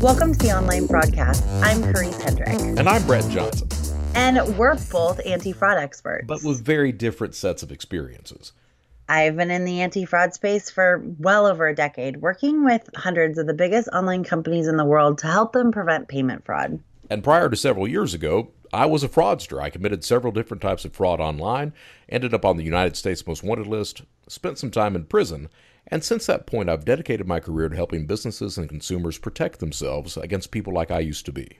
Welcome to the Online FraudCast. I'm Karisse Hendrick. And I'm Brett Johnson. And we're both anti fraud experts. But with very different sets of experiences. I've been in the anti fraud space for well over a decade, working with hundreds of the biggest online companies in the world to help them prevent payment fraud. And prior to several years ago, I was a fraudster. I committed several different types of fraud online, ended up on the United States Most Wanted list, spent some time in prison, and since that point, I've dedicated my career to helping businesses and consumers protect themselves against people like I used to be.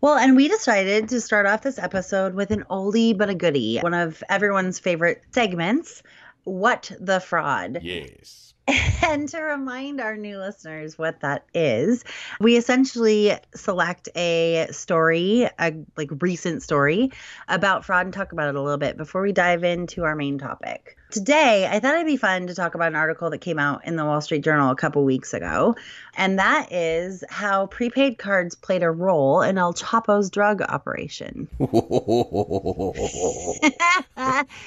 Well, and we decided to start off this episode with an oldie but a goodie, one of everyone's favorite segments What the Fraud? Yes. And to remind our new listeners what that is, we essentially select a story, a like recent story about fraud and talk about it a little bit before we dive into our main topic. Today, I thought it'd be fun to talk about an article that came out in the Wall Street Journal a couple weeks ago, and that is how prepaid cards played a role in El Chapo's drug operation.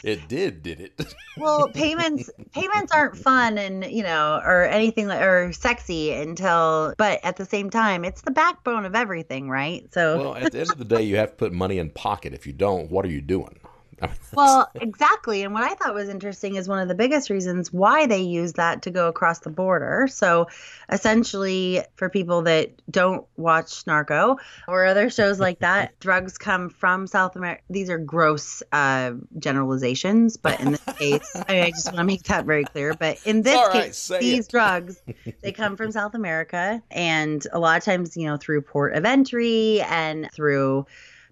it did, did it? well, payments payments aren't fun and, you know, or anything like or sexy until but at the same time, it's the backbone of everything, right? So Well, at the end of the day, you have to put money in pocket. If you don't, what are you doing? well, exactly. And what I thought was interesting is one of the biggest reasons why they use that to go across the border. So, essentially, for people that don't watch Narco or other shows like that, drugs come from South America. These are gross uh, generalizations, but in this case, I, mean, I just want to make that very clear. But in this All case, right, these it. drugs they come from South America, and a lot of times, you know, through port of entry and through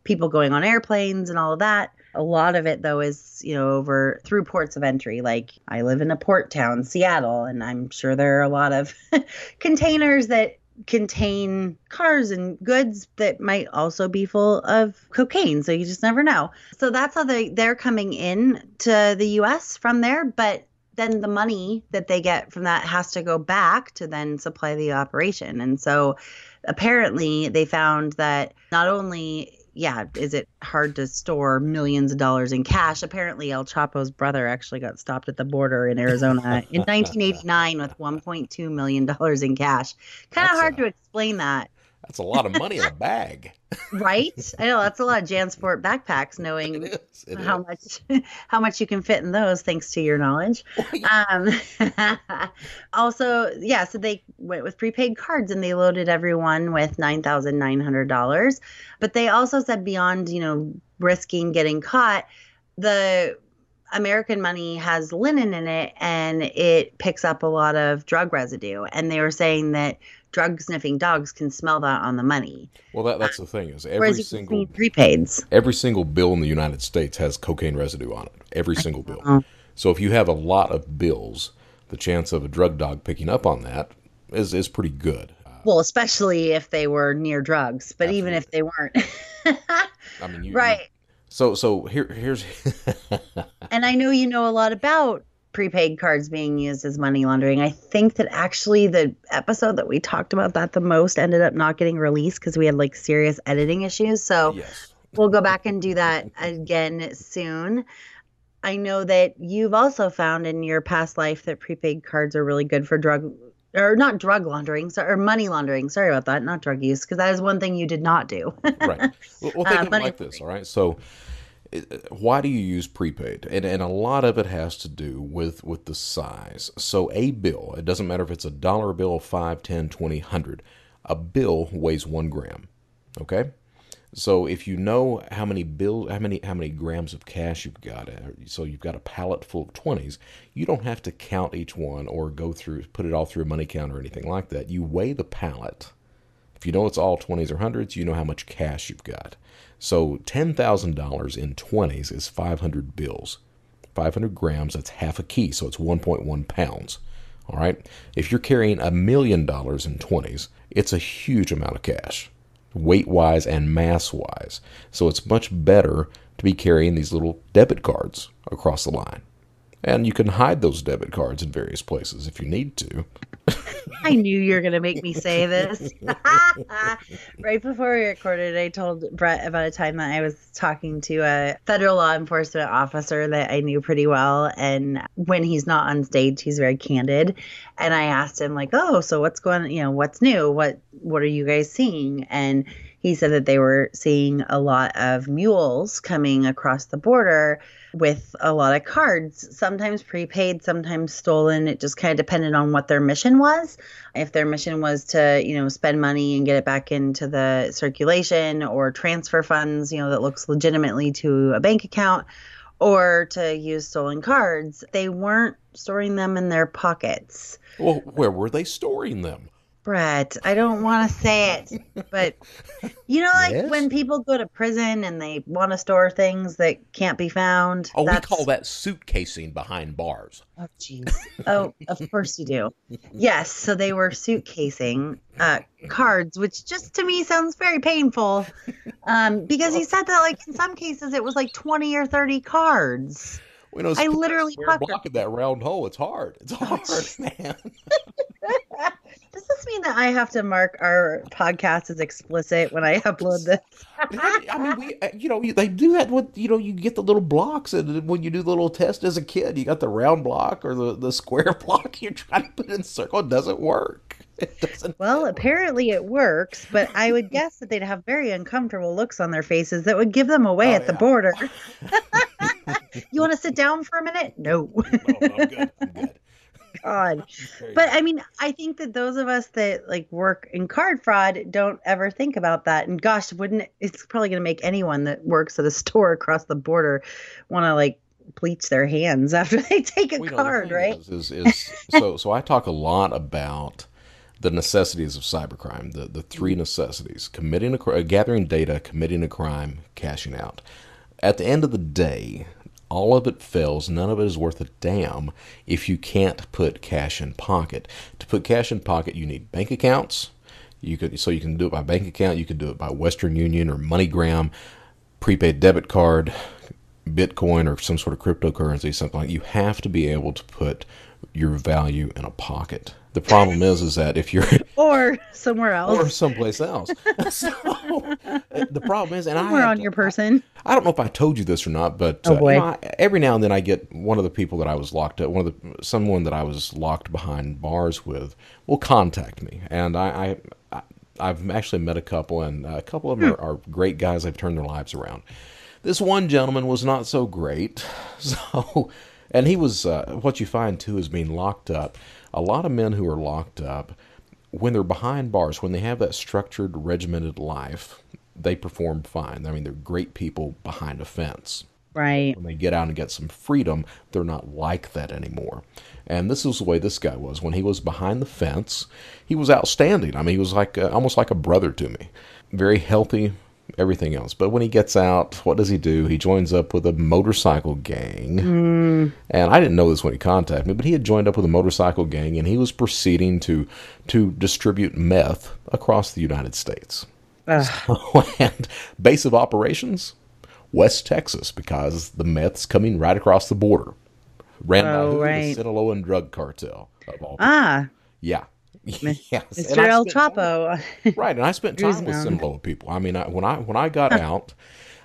people going on airplanes and all of that. A lot of it, though, is, you know, over through ports of entry. Like I live in a port town, Seattle, and I'm sure there are a lot of containers that contain cars and goods that might also be full of cocaine. So you just never know. So that's how they, they're coming in to the US from there. But then the money that they get from that has to go back to then supply the operation. And so apparently they found that not only yeah, is it hard to store millions of dollars in cash? Apparently, El Chapo's brother actually got stopped at the border in Arizona in 1989 with 1.2 million dollars in cash. Kind of hard a, to explain that. That's a lot of money in a bag. Right? I know that's a lot of JanSport backpacks, knowing it is, it how is. much how much you can fit in those, thanks to your knowledge. um, also, yeah, so they went with prepaid cards and they loaded everyone with nine thousand nine hundred dollars. But they also said beyond, you know, risking getting caught, the American money has linen in it and it picks up a lot of drug residue. And they were saying that drug sniffing dogs can smell that on the money. Well, that, that's the thing is every single prepaids, every single bill in the United States has cocaine residue on it. Every single bill. So if you have a lot of bills, the chance of a drug dog picking up on that is is pretty good. Well, especially if they were near drugs, but Absolutely. even if they weren't. I mean, you, right. You, so so here here's And I know you know a lot about prepaid cards being used as money laundering. I think that actually the episode that we talked about that the most ended up not getting released because we had like serious editing issues. So yes. we'll go back and do that again soon. I know that you've also found in your past life that prepaid cards are really good for drug or not drug laundering, so, or money laundering. Sorry about that, not drug use, because that is one thing you did not do. right. Well, well think uh, of it like this, all right? So, why do you use prepaid? And, and a lot of it has to do with with the size. So, a bill, it doesn't matter if it's a dollar bill, five, ten, twenty, hundred. A bill weighs one gram. Okay. So if you know how many bills, how many how many grams of cash you've got, uh, so you've got a pallet full of twenties, you don't have to count each one or go through put it all through a money counter or anything like that. You weigh the pallet. If you know it's all twenties or hundreds, you know how much cash you've got. So ten thousand dollars in twenties is five hundred bills. Five hundred grams, that's half a key, so it's one point one pounds. All right. If you're carrying a million dollars in twenties, it's a huge amount of cash weight wise and mass wise. So it's much better to be carrying these little debit cards across the line. And you can hide those debit cards in various places if you need to. I knew you were going to make me say this. right before we recorded, I told Brett about a time that I was talking to a federal law enforcement officer that I knew pretty well. And when he's not on stage, he's very candid. And I asked him, like, oh, so what's going you know, what's new? What what are you guys seeing? And he said that they were seeing a lot of mules coming across the border with a lot of cards, sometimes prepaid, sometimes stolen. It just kind of depended on what their mission was. If their mission was to, you know, spend money and get it back into the circulation or transfer funds, you know, that looks legitimately to a bank account or to use stolen cards, they weren't storing them in their pockets. Well, where were they storing them? Brett, I don't want to say it, but you know, like yes? when people go to prison and they want to store things that can't be found. Oh, that's... we call that suitcasing behind bars. Oh, jeez. oh, of course you do. Yes, so they were suitcasing uh, cards, which just to me sounds very painful, um, because he said that like in some cases it was like twenty or thirty cards. Know I literally blocking that round hole. It's hard. It's hard, man. Does this mean that I have to mark our podcast as explicit when I upload this? I mean, we, uh, you know, they do that with, you know, you get the little blocks, and when you do the little test as a kid, you got the round block or the, the square block. You're trying to put in circle. It doesn't work. It doesn't. Well, work. apparently it works, but I would guess that they'd have very uncomfortable looks on their faces that would give them away oh, at yeah. the border. you want to sit down for a minute? No. no, no I'm good. I'm good. God. But I mean, I think that those of us that like work in card fraud don't ever think about that. And gosh, wouldn't it, it's probably going to make anyone that works at a store across the border want to like bleach their hands after they take a well, card, right? Is, is, is so so I talk a lot about the necessities of cybercrime, the the three mm-hmm. necessities: committing a uh, gathering data, committing a crime, cashing out. At the end of the day, all of it fails. None of it is worth a damn if you can't put cash in pocket. To put cash in pocket, you need bank accounts. You could so you can do it by bank account. You can do it by Western Union or MoneyGram, prepaid debit card, Bitcoin or some sort of cryptocurrency, something like. You have to be able to put your value in a pocket. The problem is, is that if you're or somewhere else or someplace else, so the problem is, and somewhere I on your person. I, I, don't know if I told you this or not, but oh. Uh, you know, I, every now and then I get one of the people that I was locked up, one of the someone that I was locked behind bars with, will contact me, and I, I, I have actually met a couple, and a couple of them hmm. are, are great guys. I've turned their lives around. This one gentleman was not so great, so and he was uh, what you find too is being locked up a lot of men who are locked up, when they're behind bars, when they have that structured, regimented life, they perform fine. I mean, they're great people behind a fence. Right. When they get out and get some freedom, they're not like that anymore. And this is the way this guy was. When he was behind the fence, he was outstanding. I mean, he was like uh, almost like a brother to me. Very healthy, everything else. But when he gets out, what does he do? He joins up with a motorcycle gang. Mm. And I didn't know this when he contacted me, but he had joined up with a motorcycle gang and he was proceeding to to distribute meth across the United States. So, and base of operations, West Texas, because the meth's coming right across the border. Ran oh, by right. the Sinaloa drug cartel. ah. Yeah. yes. Mr. El Chapo. right, and I spent time with Sinaloa people. I mean, I, when I when I got out,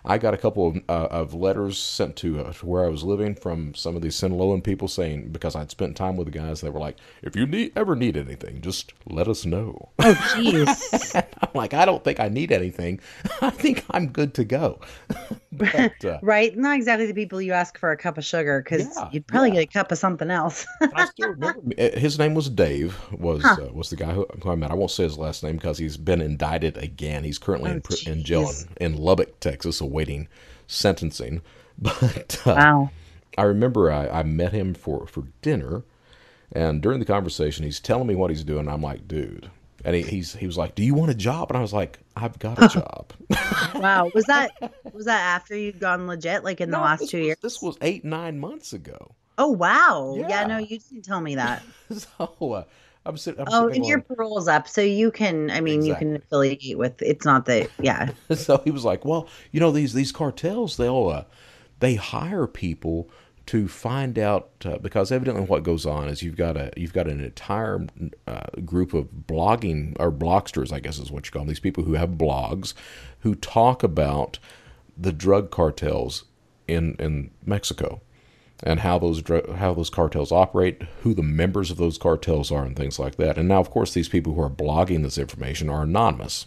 I got a couple of, uh, of letters sent to, uh, to where I was living from some of these Sinaloan people saying because I'd spent time with the guys, they were like, "If you need ever need anything, just let us know." Oh, jeez. I'm like, I don't think I need anything. I think I'm good to go. but, uh, right? Not exactly the people you ask for a cup of sugar because yeah, you'd probably yeah. get a cup of something else. I still remember uh, his name was Dave. Was huh. uh, was the guy who, who, I met? I won't say his last name because he's been indicted again. He's currently oh, in, in jail in, in Lubbock, Texas awaiting sentencing. But uh, wow. I remember I, I met him for, for dinner, and during the conversation, he's telling me what he's doing. I'm like, dude. And he, he's he was like, "Do you want a job?" And I was like, "I've got a job." wow, was that was that after you'd gone legit, like in no, the last two was, years? This was eight nine months ago. Oh wow! Yeah, yeah no, you didn't tell me that. so uh, I'm. I'm oh, and your parole's up, so you can. I mean, exactly. you can affiliate with. It's not that. Yeah. so he was like, "Well, you know these these cartels, they'll uh, they hire people to find out uh, because evidently what goes on is you've got a you've got an entire uh, group of blogging or blogsters, I guess is what you call them, these people who have blogs who talk about the drug cartels in in Mexico and how those how those cartels operate, who the members of those cartels are, and things like that. And now, of course, these people who are blogging this information are anonymous.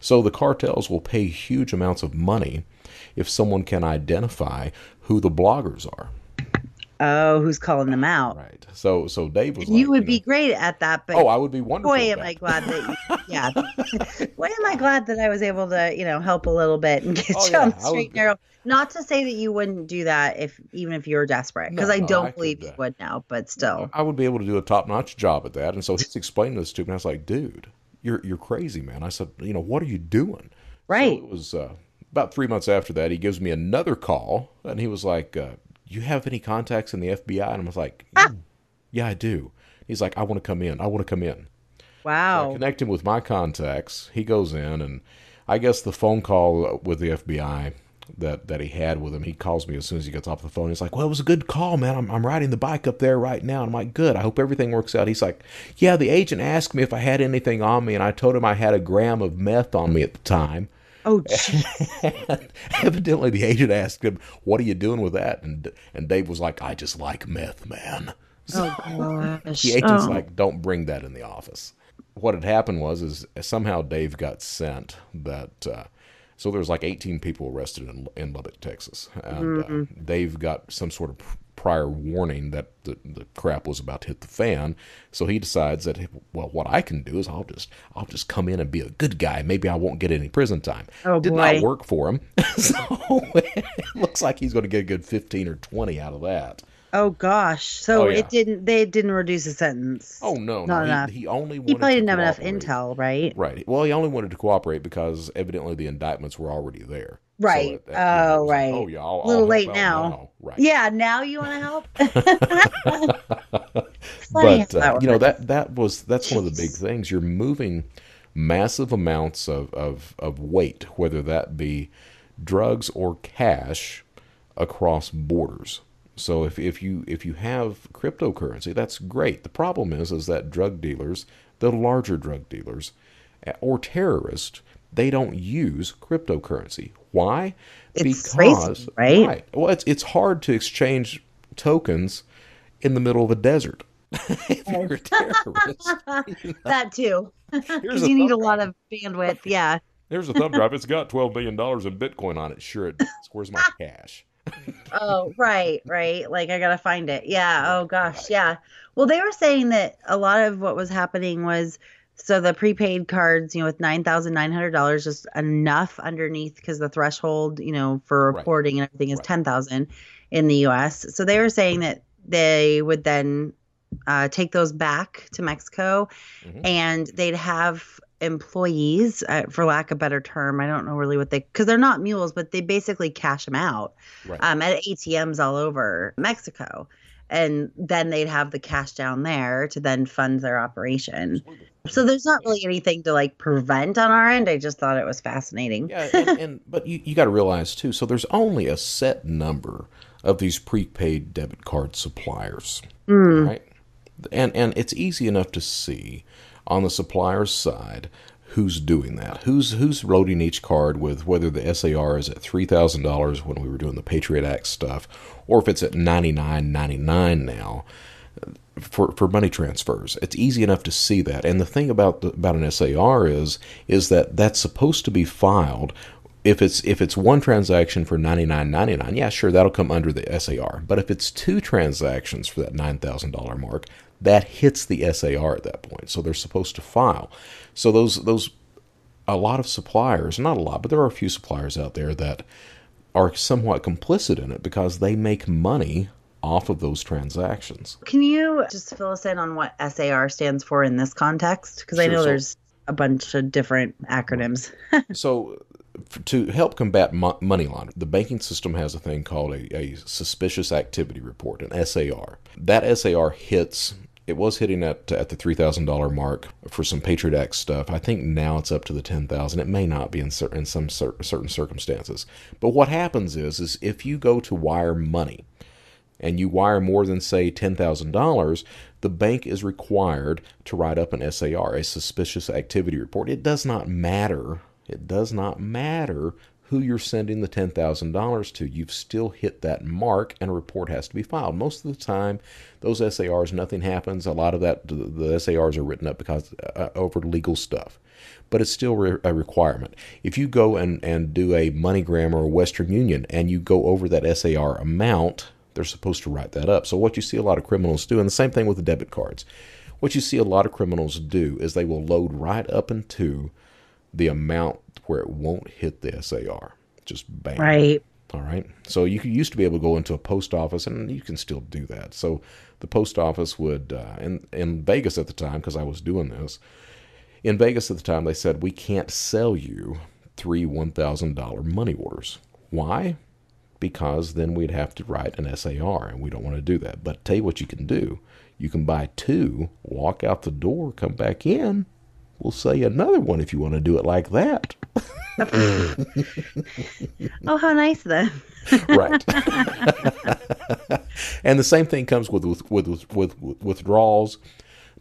So the cartels will pay huge amounts of money if someone can identify who the bloggers are. Oh, who's calling them out? Right. So, so Dave was. you like, would you be great at that, but Oh, I would be wonderful. boy, am I glad that you, yeah. boy, am I glad that I was able to, you know, help a little bit and get Oh, you yeah, on the straight narrow. Not to say that you wouldn't do that if even if you were desperate, because No, I no, don't I believe you would now, but still. I would be able to do a top notch job at that. And so he's explaining this to me. And I was like, dude, you're you're crazy, man. I said, you know, what are you doing? Right. So it was uh, about three months after that. He gives me another call, and he was like, uh, "You have any contacts in the FBI?" And I was like, Ah. "Yeah, "Yeah, I do." He's like, "I want to come in. I want to come in." I Wow. connect him with my contacts. He goes in, and I guess the phone call with the FBI that that he had with him, he calls me as soon as he gets off the phone. He's like, "Well, it was a good call, man. I'm, I'm riding the bike up there right now." And I'm like, "Good. I hope everything works out." He's like, "Yeah, the agent asked me if I had anything on me, and I told him I had a gram of meth on me at the time." Oh. Evidently, the agent asked him, "What are you doing with that?" And and Dave was like, "I just like meth, man." oh gosh. The agent's Oh. like, "Don't bring that in the office." What had happened was, is somehow Dave got sent that. Uh, so there was like 18 people arrested in, in Lubbock, Texas, and Mm-hmm. uh, Dave got some sort of prior warning that the, the crap was about to hit the fan. So he decides that, well, what I can do is I'll just I'll just come in and be a good guy. Maybe I won't get any prison time. Oh, Did boy. not work for him. so it looks like he's going to get a good 15 or 20 out of that. Oh gosh. So Oh, yeah. it didn't. They didn't reduce the sentence. Oh no, Not no, enough. he, he only He probably didn't have enough intel, right? Right. Well, he only wanted to cooperate because evidently the indictments were already there. Right. it- that- it Oh, was like, right. oh yeah, I'll, A little I'll late out now. Right. Yeah. Now you want to help? But uh, you know that that was that's one of the big things. You're moving massive amounts of, of, of weight, whether that be drugs or cash, across borders. So if, if you if you have cryptocurrency, that's great. The problem is is that drug dealers, the larger drug dealers, uh, or terrorists, they don't use cryptocurrency. Why? It's crazy, right? Well, it's it's hard to exchange tokens in the middle of a desert. if you're a terrorist, that too. Because you need a lot of bandwidth. Yeah. There's a thumb drive. It's got twelve billion dollars in Bitcoin on it. Sure, it does. Where's my cash? Oh, right, right. Like I gotta find it. Yeah. Oh gosh. Yeah. Well, they were saying that a lot of what was happening was so the prepaid cards, you know, with nine thousand nine hundred dollars, just enough underneath because the threshold, you know, for Right. reporting and everything is Right. ten thousand in the U.S. So they were saying that they would then uh, take those back to Mexico, Mhm. and they'd have employees, uh, for lack of a better term. I don't know really what they because they're not mules, but they basically cash them out Right. um, at ATMs all over Mexico. And then they'd have the cash down there to then fund their operation. So there's not really anything to like prevent on our end. I just thought it was fascinating. Yeah, and, and but you, you got to realize too. So there's only a set number of these prepaid debit card suppliers, Mm. right? And and it's easy enough to see on the supplier's side who's doing that, who's who's loading each card with whether the SAR is at three thousand dollars when we were doing the Patriot Act stuff, or if it's at ninety nine ninety nine now for, for money transfers. It's easy enough to see that. And the thing about the, about an SAR is is that that's supposed to be filed if it's if it's one transaction for 99.99, yeah, sure, that'll come under the SAR. But if it's two transactions for that $9,000 mark, that hits the SAR at that point. So they're supposed to file. So those those a lot of suppliers, not a lot, but there are a few suppliers out there that are somewhat complicit in it because they make money off of those transactions. Can you just fill us in on what SAR stands for in this context? Because I know so- there's a bunch of different acronyms. so to help combat mo- money laundering, the banking system has a thing called a, a suspicious activity report, an SAR. That SAR hits. It was hitting at at the three thousand dollar mark for some Patriot Act stuff. I think now it's up to the ten thousand. It may not be in cer- in some cer- certain circumstances. But what happens is is if you go to wire money and you wire more than, say, $10,000, the bank is required to write up an SAR, a suspicious activity report. It does not matter. It does not matter who you're sending the $10,000 to. You've still hit that mark and a report has to be filed. Most of the time, those SARs, nothing happens. A lot of that, the SARs are written up because uh, over legal stuff. But it's still re- a requirement. If you go and, and do a MoneyGram or a Western Union and you go over that SAR amount, they're supposed to write that up. So what you see a lot of criminals do, and the same thing with the debit cards, what you see a lot of criminals do is they will load right up into the amount where it won't hit the SAR. Just bang. Right. All right. So you used to be able to go into a post office, and you can still do that. So the post office would, uh, in in Vegas at the time, because I was doing this, in Vegas at the time, they said we can't sell you three one thousand dollar money orders. Why? Because then we'd have to write an SAR, and we don't want to do that. But tell you what you can do: you can buy two, walk out the door, come back in, We'll say another one if you want to do it like that. oh, how nice then. right. and the same thing comes with with, with with with withdrawals,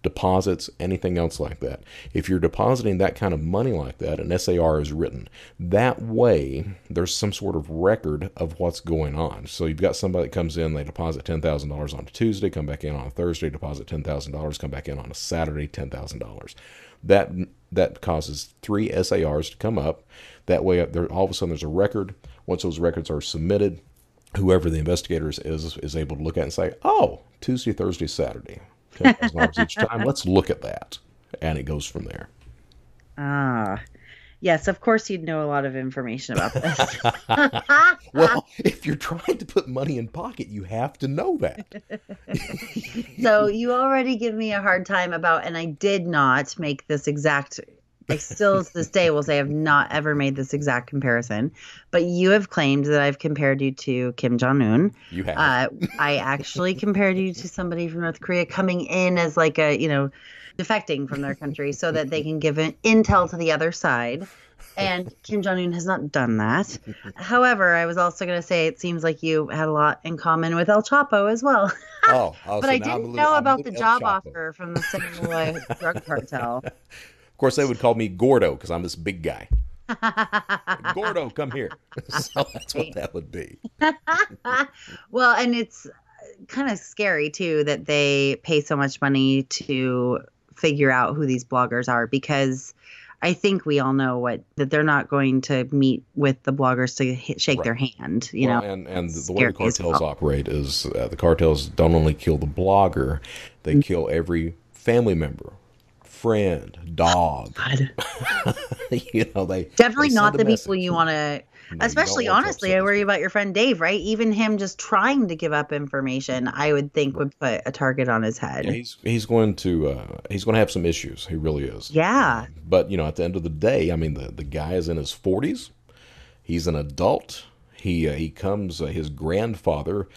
deposits, anything else like that. If you're depositing that kind of money like that, an SAR is written. That way, there's some sort of record of what's going on. So you've got somebody that comes in, they deposit ten thousand dollars on a Tuesday, come back in on a Thursday, deposit ten thousand dollars, come back in on a Saturday, ten thousand dollars that that causes three SARs to come up. That way, there all of a sudden there's a record. Once those records are submitted, whoever the investigators is is able to look at and say, "Oh, Tuesday, Thursday, Saturday, ten thousand dollars each time. Let's look at that," and it goes from there. Ah, Yes, of course you'd know a lot of information about this. well, if you're trying to put money in pocket, you have to know that. so you already give me a hard time about, and I did not make this exact. I still to this day will say I've not ever made this exact comparison, but you have claimed that I've compared you to Kim Jong Un. You have. Uh, I actually compared you to somebody from North Korea coming in as like a you know defecting from their country so that they can give intel to the other side. And Kim Jong Un has not done that. However, I was also going to say it seems like you had a lot in common with El Chapo as well. oh, oh, but so I didn't know about the El job Chapo. offer from the Sinaloa drug cartel. Of course, they would call me Gordo because I'm this big guy. Gordo, come here. so that's what that would be. well, and it's kind of scary too that they pay so much money to figure out who these bloggers are because I think we all know what that they're not going to meet with the bloggers to hit, shake right. their hand. You well, know, and and the way the cartels well. operate is uh, the cartels don't only kill the blogger, they mm-hmm. kill every family member, friend, dog. you know, they definitely they not the people you want to Especially honestly, I worry about your friend Dave, right? Even him just trying to give up information, I would think would put a target on his head. Yeah, he's he's going to uh, he's going to have some issues. He really is. Yeah. But you know, at the end of the day, I mean, the the guy is in his forties. He's an adult. He uh, he comes. Uh, his grandfather,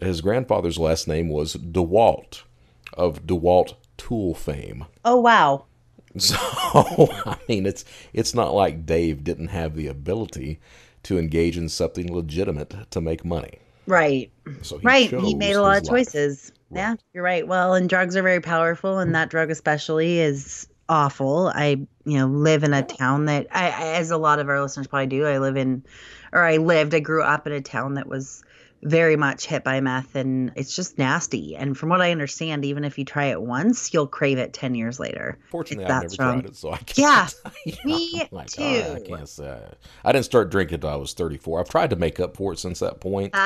his grandfather's last name was DeWalt, of DeWalt tool fame. Oh wow. So I mean, it's it's not like Dave didn't have the ability to engage in something legitimate to make money. Right. So he right. He made a lot of choices. Right. Yeah, you're right. Well, and drugs are very powerful, and that drug especially is awful. I, you know, live in a town that, I, as a lot of our listeners probably do, I live in, or I lived, I grew up in a town that was very much hit by meth and it's just nasty. And from what I understand, even if you try it once, you'll crave it 10 years later. Fortunately, I've never strong. tried it, so I can't. Yeah, me like, too. Oh, I can't say. I didn't start drinking until I was 34. I've tried to make up for it since that point.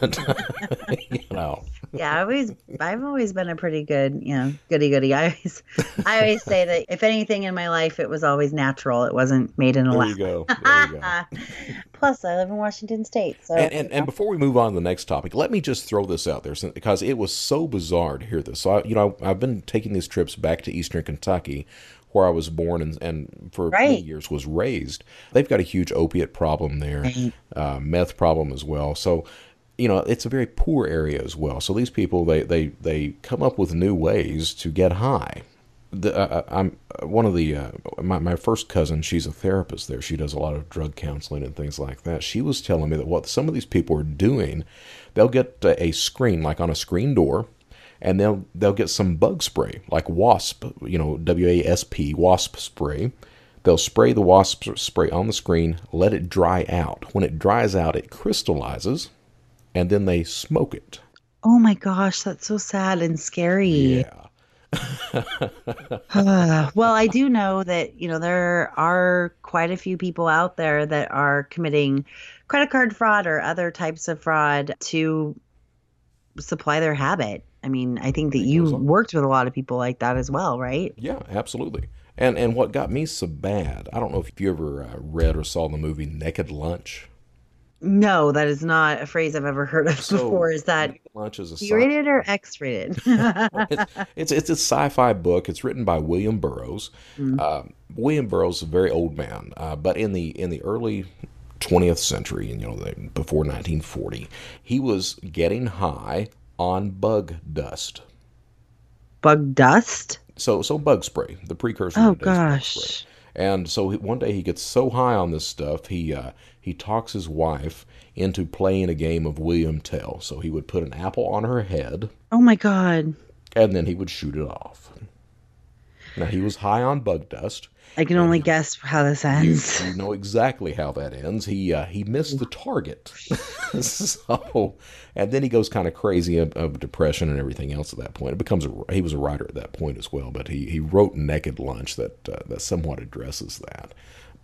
but, you know. Yeah, I always, I've always been a pretty good, you know, goody goody. I always, I always say that if anything in my life, it was always natural. It wasn't made in a lab. There you go. There you go. Plus, I live in Washington State. So, and, and, and, before we move on to the next topic, let me just throw this out there because it was so bizarre to hear this. So, I, you know, I've been taking these trips back to Eastern Kentucky, where I was born and, and for right. many years was raised. They've got a huge opiate problem there, right. uh, meth problem as well. So, you know, it's a very poor area as well. So these people, they they they come up with new ways to get high the, uh, uh I'm uh, one of the uh, my my first cousin. She's a therapist there. She does a lot of drug counseling and things like that. She was telling me that what some of these people are doing, they'll get a screen like on a screen door, and they'll they'll get some bug spray like wasp, you know, W A S P wasp spray. They'll spray the wasp spray on the screen, let it dry out. When it dries out, it crystallizes, and then they smoke it. Oh my gosh, that's so sad and scary. Yeah. uh, well, I do know that, you know, there are quite a few people out there that are committing credit card fraud or other types of fraud to supply their habit. I mean, I think that you worked with a lot of people like that as well, right? Yeah, absolutely. And and what got me so bad, I don't know if you ever uh, read or saw the movie Naked Lunch. No, that is not a phrase I've ever heard of so, before. Is that lunch is a sci- rated or X rated? it's, it's, it's a sci-fi book. It's written by William Burroughs. Mm-hmm. Uh, William Burroughs is a very old man, uh, but in the in the early 20th century, and you know before 1940, he was getting high on bug dust. Bug dust. So so bug spray, the precursor. Oh gosh. And so one day he gets so high on this stuff, he uh, he talks his wife into playing a game of William Tell. So he would put an apple on her head. Oh my God. And then he would shoot it off. Now he was high on bug dust. I can only guess how this ends. You, you, know exactly how that ends. He uh, he missed the target, so and then he goes kind of crazy of, of, depression and everything else at that point. It becomes a, he was a writer at that point as well, but he, he wrote Naked Lunch that uh, that somewhat addresses that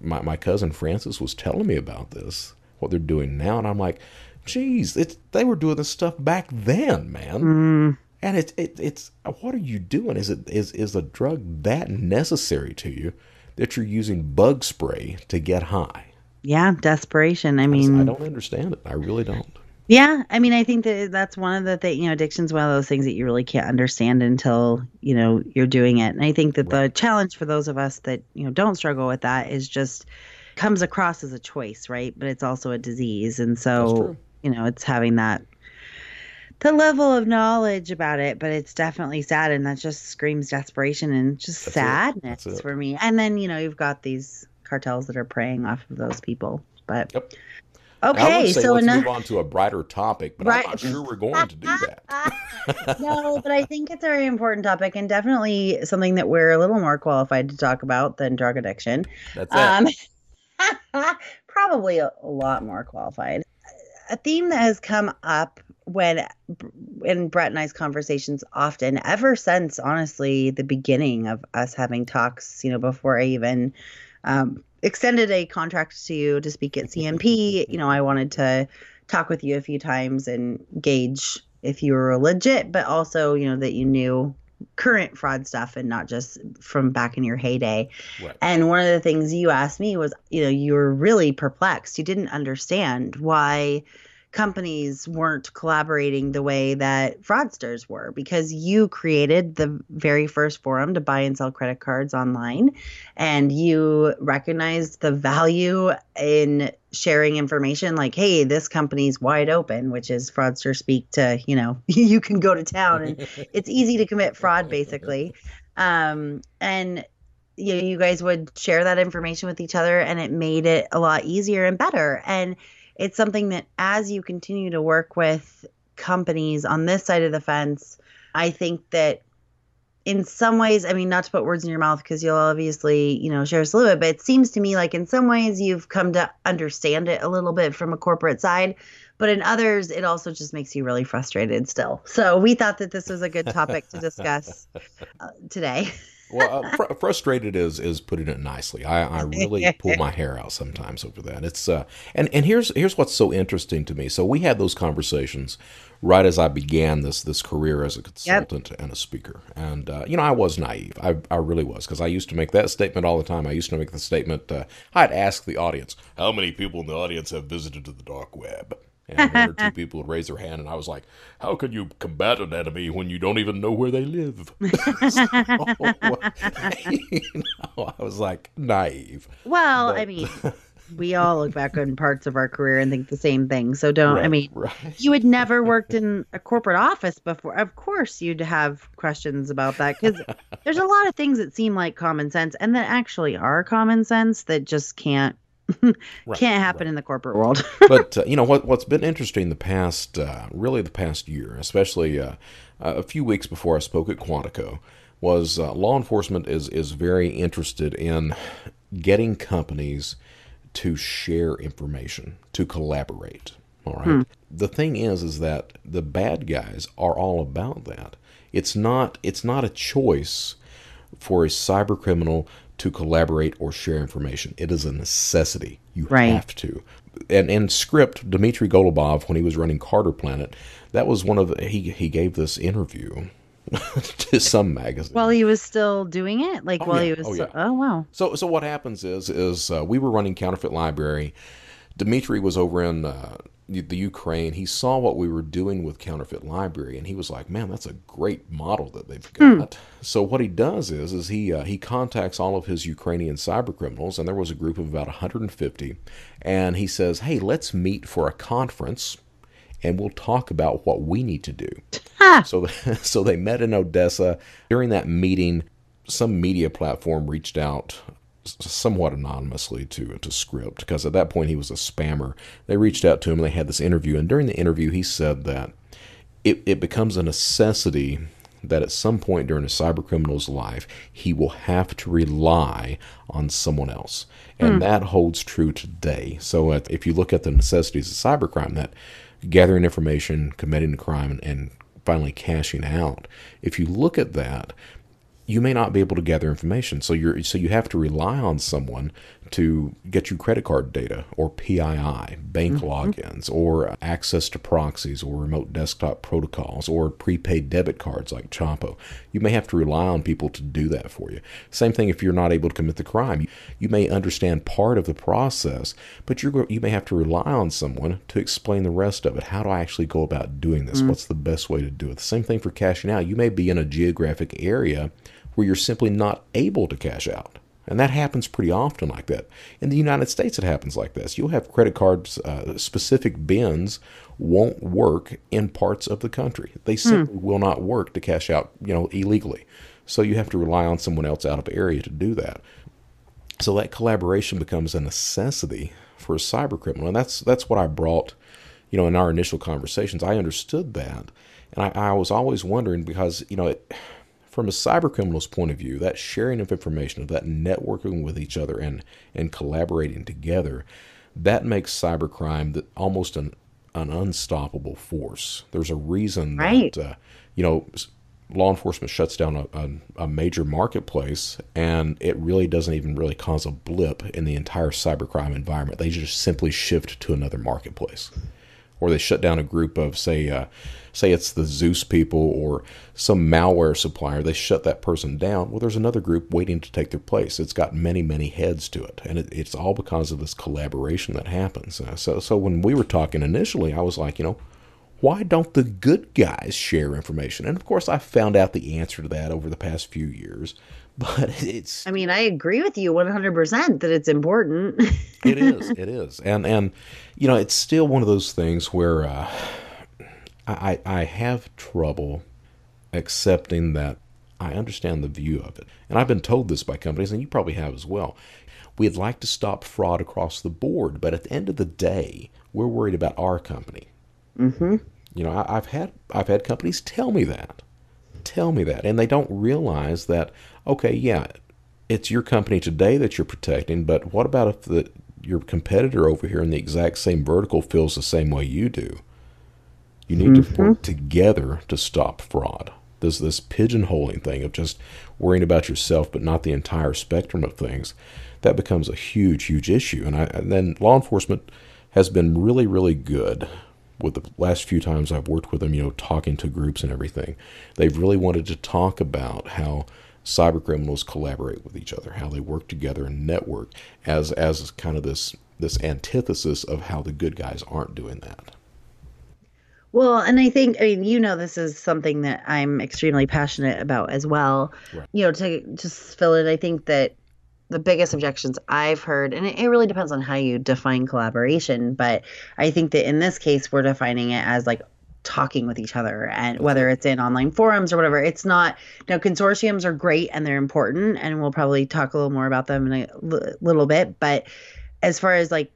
my, my cousin Francis was telling me about this, what they're doing now, and I'm like, geez, it's they were doing this stuff back then, man. Mm. And it's it, it's what are you doing? Is it is is the drug that necessary to you that you're using bug spray to get high? Yeah, desperation. I mean, I don't understand it. I really don't. Yeah, I mean, I think that that's one of the things. You know, addiction's one of those things that you really can't understand until you know you're doing it. And I think that right. the challenge for those of us that you know don't struggle with that is just comes across as a choice, right? But it's also a disease, and so you know, it's having that the level of knowledge about it, but it's definitely sad, and that just screams desperation and just That's sadness it. for me. And then you know, you've got these cartels that are preying off of those people, but. Yep. Okay, so let's enough... move on to a brighter topic, but right. I'm not sure we're going to do that. no, but I think it's a very important topic and definitely something that we're a little more qualified to talk about than drug addiction. That's it. Um, probably a, a lot more qualified. A theme that has come up when in Brett and I's conversations often ever since honestly the beginning of us having talks, you know, before I even um, extended a contract to you to speak at CNP. You know, I wanted to talk with you a few times and gauge if you were legit, but also, you know, that you knew current fraud stuff and not just from back in your heyday. Right. And one of the things you asked me was, you know, you were really perplexed. You didn't understand why companies weren't collaborating the way that fraudsters were because you created the very first forum to buy and sell credit cards online and you recognized the value in sharing information like hey this company's wide open which is fraudster speak to you know you can go to town and it's easy to commit fraud basically. Um, and you know, you guys would share that information with each other and it made it a lot easier and better. And it's something that as you continue to work with companies on this side of the fence, I think that in some ways, I mean, not to put words in your mouth because you'll obviously, you know, share us a little bit, but it seems to me like in some ways you've come to understand it a little bit from a corporate side, but in others, it also just makes you really frustrated still. So we thought that this was a good topic to discuss uh, today. well, uh, fr- frustrated is is putting it nicely. I, I really pull my hair out sometimes over that. It's uh, and and here's here's what's so interesting to me. So we had those conversations right as I began this this career as a consultant yep. and a speaker, and uh, you know I was naive. I I really was because I used to make that statement all the time. I used to make the statement. Uh, I'd ask the audience, "How many people in the audience have visited the dark web?" And one or two people would raise their hand, and I was like, "How can you combat an enemy when you don't even know where they live?" so, you know, I was like naive. Well, but, I mean, we all look back on parts of our career and think the same thing. So don't. Right, I mean, right. you had never worked in a corporate office before. Of course, you'd have questions about that because there's a lot of things that seem like common sense and that actually are common sense that just can't right, can't happen right. in the corporate world. but uh, you know what? What's been interesting the past, uh, really the past year, especially uh, a few weeks before I spoke at Quantico, was uh, law enforcement is is very interested in getting companies to share information, to collaborate. All right. Hmm. The thing is, is that the bad guys are all about that. It's not. It's not a choice for a cyber criminal to collaborate or share information. It is a necessity. You right. have to. And in script, Dmitry Golubov, when he was running CarderPlanet, that was one of the, he he gave this interview to some magazine. While he was still doing it, like oh, while yeah. he was. Oh, yeah. oh, wow. So so what happens is is uh, we were running Counterfeit Library. Dmitry was over in uh, the Ukraine. He saw what we were doing with Counterfeit Library, and he was like, "Man, that's a great model that they've got." Hmm. So what he does is is he uh, he contacts all of his Ukrainian cyber criminals, and there was a group of about 150, and he says, "Hey, let's meet for a conference." and we'll talk about what we need to do. So, so they met in Odessa. During that meeting, some media platform reached out somewhat anonymously to to Script because at that point he was a spammer. They reached out to him. And they had this interview, and during the interview, he said that it, it becomes a necessity that at some point during a cyber criminal's life, he will have to rely on someone else. And mm. that holds true today. So if you look at the necessities of cybercrime, that gathering information, committing a crime, and, and finally cashing out. If you look at that, you may not be able to gather information. So you're so you have to rely on someone to get you credit card data or PII, bank mm-hmm. logins, or access to proxies or remote desktop protocols or prepaid debit cards like Chapo. You may have to rely on people to do that for you. Same thing if you're not able to commit the crime. You, may understand part of the process, but you're you may have to rely on someone to explain the rest of it. How do I actually go about doing this? Mm-hmm. What's the best way to do it? The same thing for cashing out. You may be in a geographic area where you're simply not able to cash out. And that happens pretty often like that. In the United States, it happens like this. You'll have credit cards, uh, specific bins won't work in parts of the country. They hmm. simply will not work to cash out, you know, illegally. So you have to rely on someone else out of area to do that. So that collaboration becomes a necessity for a cyber criminal, and that's that's what I brought, you know, in our initial conversations. I understood that, and I, I was always wondering because you know it from a cyber criminal's point of view, that sharing of information, of that networking with each other and and collaborating together, that makes cybercrime almost an an unstoppable force. There's a reason right. that uh, you know law enforcement shuts down a, a, a, major marketplace and it really doesn't even really cause a blip in the entire cybercrime environment. They just simply shift to another marketplace or they shut down a group of say uh, say it's the Zeus people or some malware supplier, they shut that person down. Well, there's another group waiting to take their place. It's got many, many heads to it, and it, it's all because of this collaboration that happens. Uh, so, so when we were talking initially, I was like, you know, why don't the good guys share information? And of course, I found out the answer to that over the past few years. But it's. I mean, I agree with you 100% that it's important. it is. It is. And, and, you know, it's still one of those things where uh, I, I have trouble accepting that I understand the view of it. And I've been told this by companies, and you probably have as well. We'd like to stop fraud across the board, but at the end of the day, we're worried about our company. Mm-hmm. You know, I, I've had I've had companies tell me that, tell me that, and they don't realize that. Okay, yeah, it's your company today that you're protecting, but what about if the your competitor over here in the exact same vertical feels the same way you do? You need mm-hmm. to work together to stop fraud. There's this pigeonholing thing of just worrying about yourself, but not the entire spectrum of things. That becomes a huge, huge issue. And, I, and then law enforcement has been really, really good with the last few times I've worked with them, you know, talking to groups and everything. They've really wanted to talk about how cyber criminals collaborate with each other, how they work together and network as as kind of this this antithesis of how the good guys aren't doing that. Well, and I think I mean you know this is something that I'm extremely passionate about as well. Right. You know, to just fill it, I think that the biggest objections I've heard, and it, it really depends on how you define collaboration, but I think that in this case, we're defining it as like talking with each other and whether it's in online forums or whatever it's not you know consortiums are great and they're important and we'll probably talk a little more about them in a l- little bit but as far as like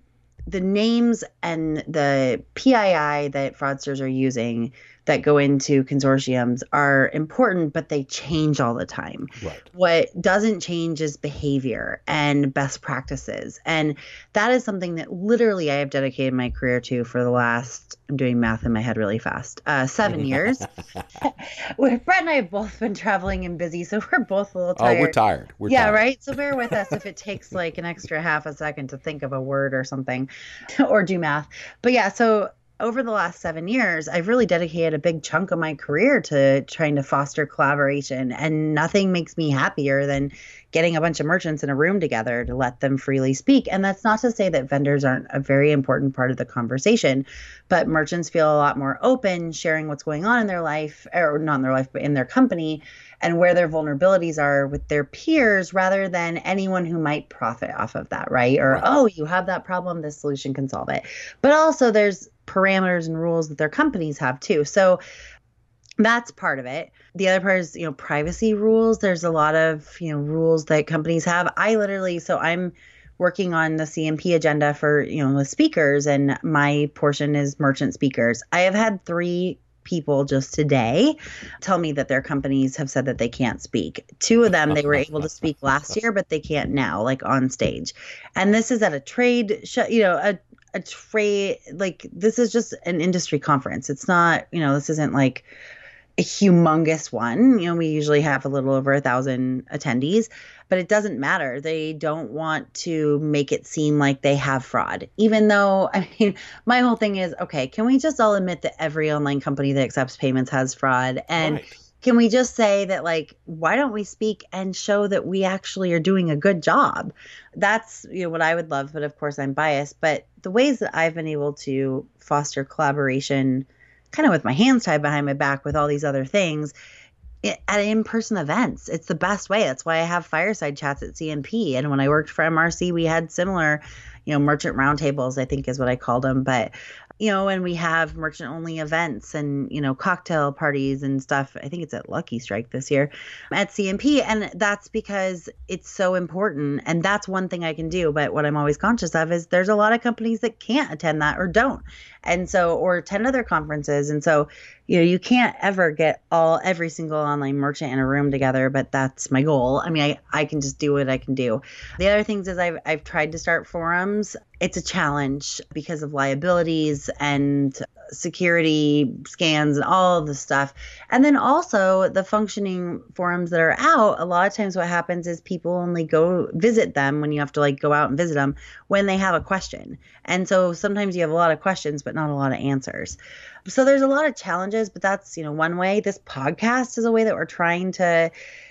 the names and the PII that fraudsters are using that go into consortiums are important, but they change all the time. Right. What doesn't change is behavior and best practices. And that is something that literally I have dedicated my career to for the last, I'm doing math in my head really fast, uh, seven years. Brett and I have both been traveling and busy, so we're both a little tired. Oh, we're tired. We're yeah, tired. right? So bear with us if it takes like an extra half a second to think of a word or something or do math. But yeah, so over the last seven years, I've really dedicated a big chunk of my career to trying to foster collaboration. And nothing makes me happier than getting a bunch of merchants in a room together to let them freely speak. And that's not to say that vendors aren't a very important part of the conversation, but merchants feel a lot more open sharing what's going on in their life, or not in their life, but in their company and where their vulnerabilities are with their peers rather than anyone who might profit off of that, right? Or, oh, you have that problem, this solution can solve it. But also, there's parameters and rules that their companies have too. So that's part of it. The other part is, you know, privacy rules. There's a lot of, you know, rules that companies have. I literally, so I'm working on the CNP agenda for, you know, the speakers and my portion is merchant speakers. I have had three people just today tell me that their companies have said that they can't speak. Two of them, they were able to speak last year, but they can't now, like on stage. And this is at a trade show, you know, a, a trade, like this is just an industry conference. It's not, you know, this isn't like a humongous one. You know, we usually have a little over a thousand attendees, but it doesn't matter. They don't want to make it seem like they have fraud, even though, I mean, my whole thing is okay, can we just all admit that every online company that accepts payments has fraud? And right. can we just say that, like, why don't we speak and show that we actually are doing a good job? That's, you know, what I would love, but of course I'm biased. But the ways that I've been able to foster collaboration kind of with my hands tied behind my back with all these other things at in-person events. It's the best way. That's why i have fireside chats at CNP and when i worked for mrc we had similar you know merchant roundtables i think is what i called them but you know, and we have merchant only events and, you know, cocktail parties and stuff. I think it's at Lucky Strike this year at CNP. And that's because it's so important. And that's one thing I can do. But what I'm always conscious of is there's a lot of companies that can't attend that or don't. And so, or attend other conferences. And so, you know, you can't ever get all, every single online merchant in a room together, but that's my goal. I mean, I, I can just do what I can do. The other things is I've, I've tried to start forums it's a challenge because of liabilities and security scans and all the stuff. And then also the functioning forums that are out, a lot of times what happens is people only go visit them when you have to like go out and visit them when they have a question. And so sometimes you have a lot of questions but not a lot of answers. So there's a lot of challenges, but that's, you know, one way. This podcast is a way that we're trying to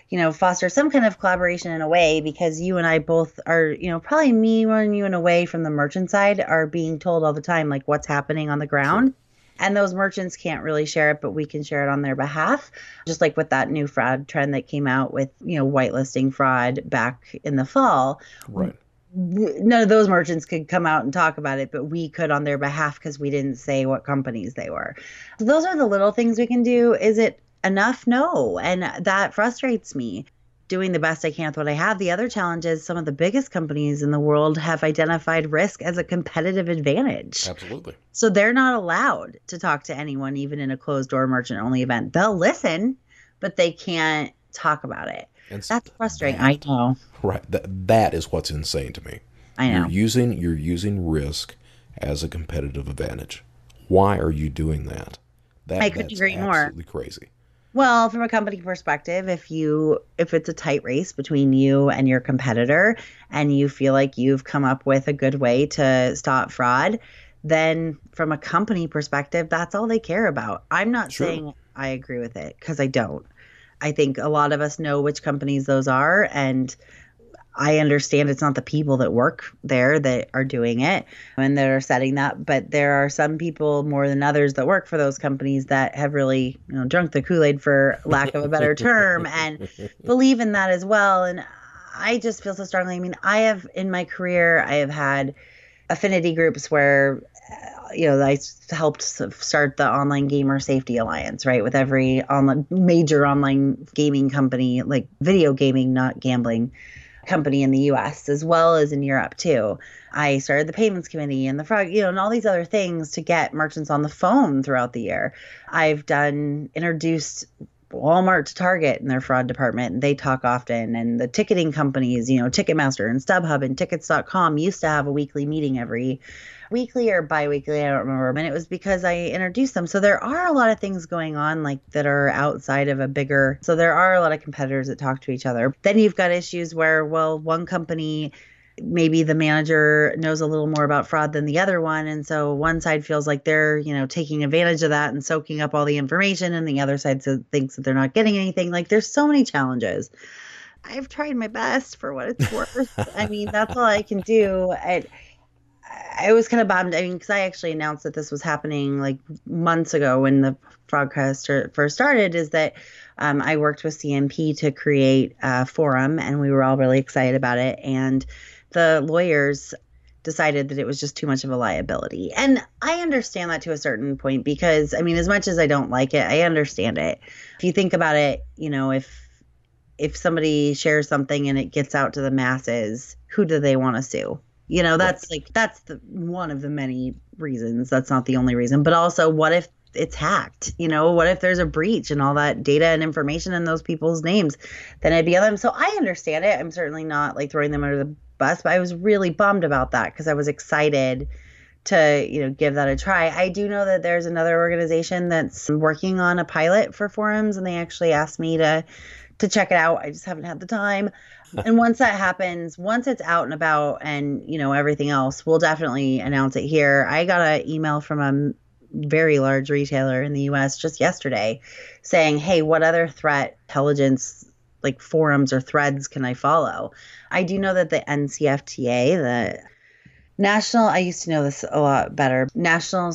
you know, foster some kind of collaboration in a way because you and I both are, you know, probably me running you in a way from the merchant side are being told all the time like what's happening on the ground. Sure. And those merchants can't really share it, but we can share it on their behalf. Just like with that new fraud trend that came out with, you know, whitelisting fraud back in the fall. Right none of those merchants could come out and talk about it, but we could on their behalf because we didn't say what companies they were. So those are the little things we can do. Is it enough? No. And that frustrates me. Doing the best I can with what I have. The other challenge is some of the biggest companies in the world have identified risk as a competitive advantage. Absolutely. So they're not allowed to talk to anyone, even in a closed door merchant only event. They'll listen, but they can't talk about it. And That's frustrating. That, I know. Right. That, that is what's insane to me. I know. You're using you're using risk as a competitive advantage. Why are you doing that? That I couldn't agree more. Absolutely crazy. Well, from a company perspective, if you if it's a tight race between you and your competitor and you feel like you've come up with a good way to stop fraud, then from a company perspective, that's all they care about. I'm not sure. saying I agree with it because I don't. I think a lot of us know which companies those are and I understand it's not the people that work there that are doing it and that are setting that, but there are some people more than others that work for those companies that have really, you know, drunk the Kool Aid for lack of a better term and believe in that as well. And I just feel so strongly. I mean, I have in my career, I have had affinity groups where uh, you know, I helped start the Online Gamer Safety Alliance, right? With every online major online gaming company, like video gaming, not gambling company in the US as well as in Europe too. I started the payments committee and the frog, you know, and all these other things to get merchants on the phone throughout the year. I've done introduced Walmart to Target in their fraud department. And they talk often. And the ticketing companies, you know, Ticketmaster and StubHub and tickets.com used to have a weekly meeting every weekly or bi-weekly i don't remember and it was because i introduced them. So there are a lot of things going on like that are outside of a bigger so there are a lot of competitors that talk to each other. Then you've got issues where well one company maybe the manager knows a little more about fraud than the other one and so one side feels like they're you know taking advantage of that and soaking up all the information and the other side thinks that they're not getting anything. Like there's so many challenges. I've tried my best for what it's worth. I mean that's all i can do. I, I was kind of bummed. I mean, because I actually announced that this was happening like months ago when the FraudCast first started. Is that um, I worked with CNP to create a forum, and we were all really excited about it. And the lawyers decided that it was just too much of a liability. And I understand that to a certain point because, I mean, as much as I don't like it, I understand it. If you think about it, you know, if if somebody shares something and it gets out to the masses, who do they want to sue? You know, that's like that's the one of the many reasons. That's not the only reason, but also what if it's hacked? You know, what if there's a breach and all that data and information in those people's names? Then it'd be on them. So I understand it. I'm certainly not like throwing them under the bus, but I was really bummed about that because I was excited to you know give that a try. I do know that there's another organization that's working on a pilot for forums, and they actually asked me to to check it out. I just haven't had the time. And once that happens, once it's out and about and, you know, everything else, we'll definitely announce it here. I got an email from a very large retailer in the US just yesterday saying, "Hey, what other threat intelligence like forums or threads can I follow?" I do know that the NCFTA, the National I used to know this a lot better. National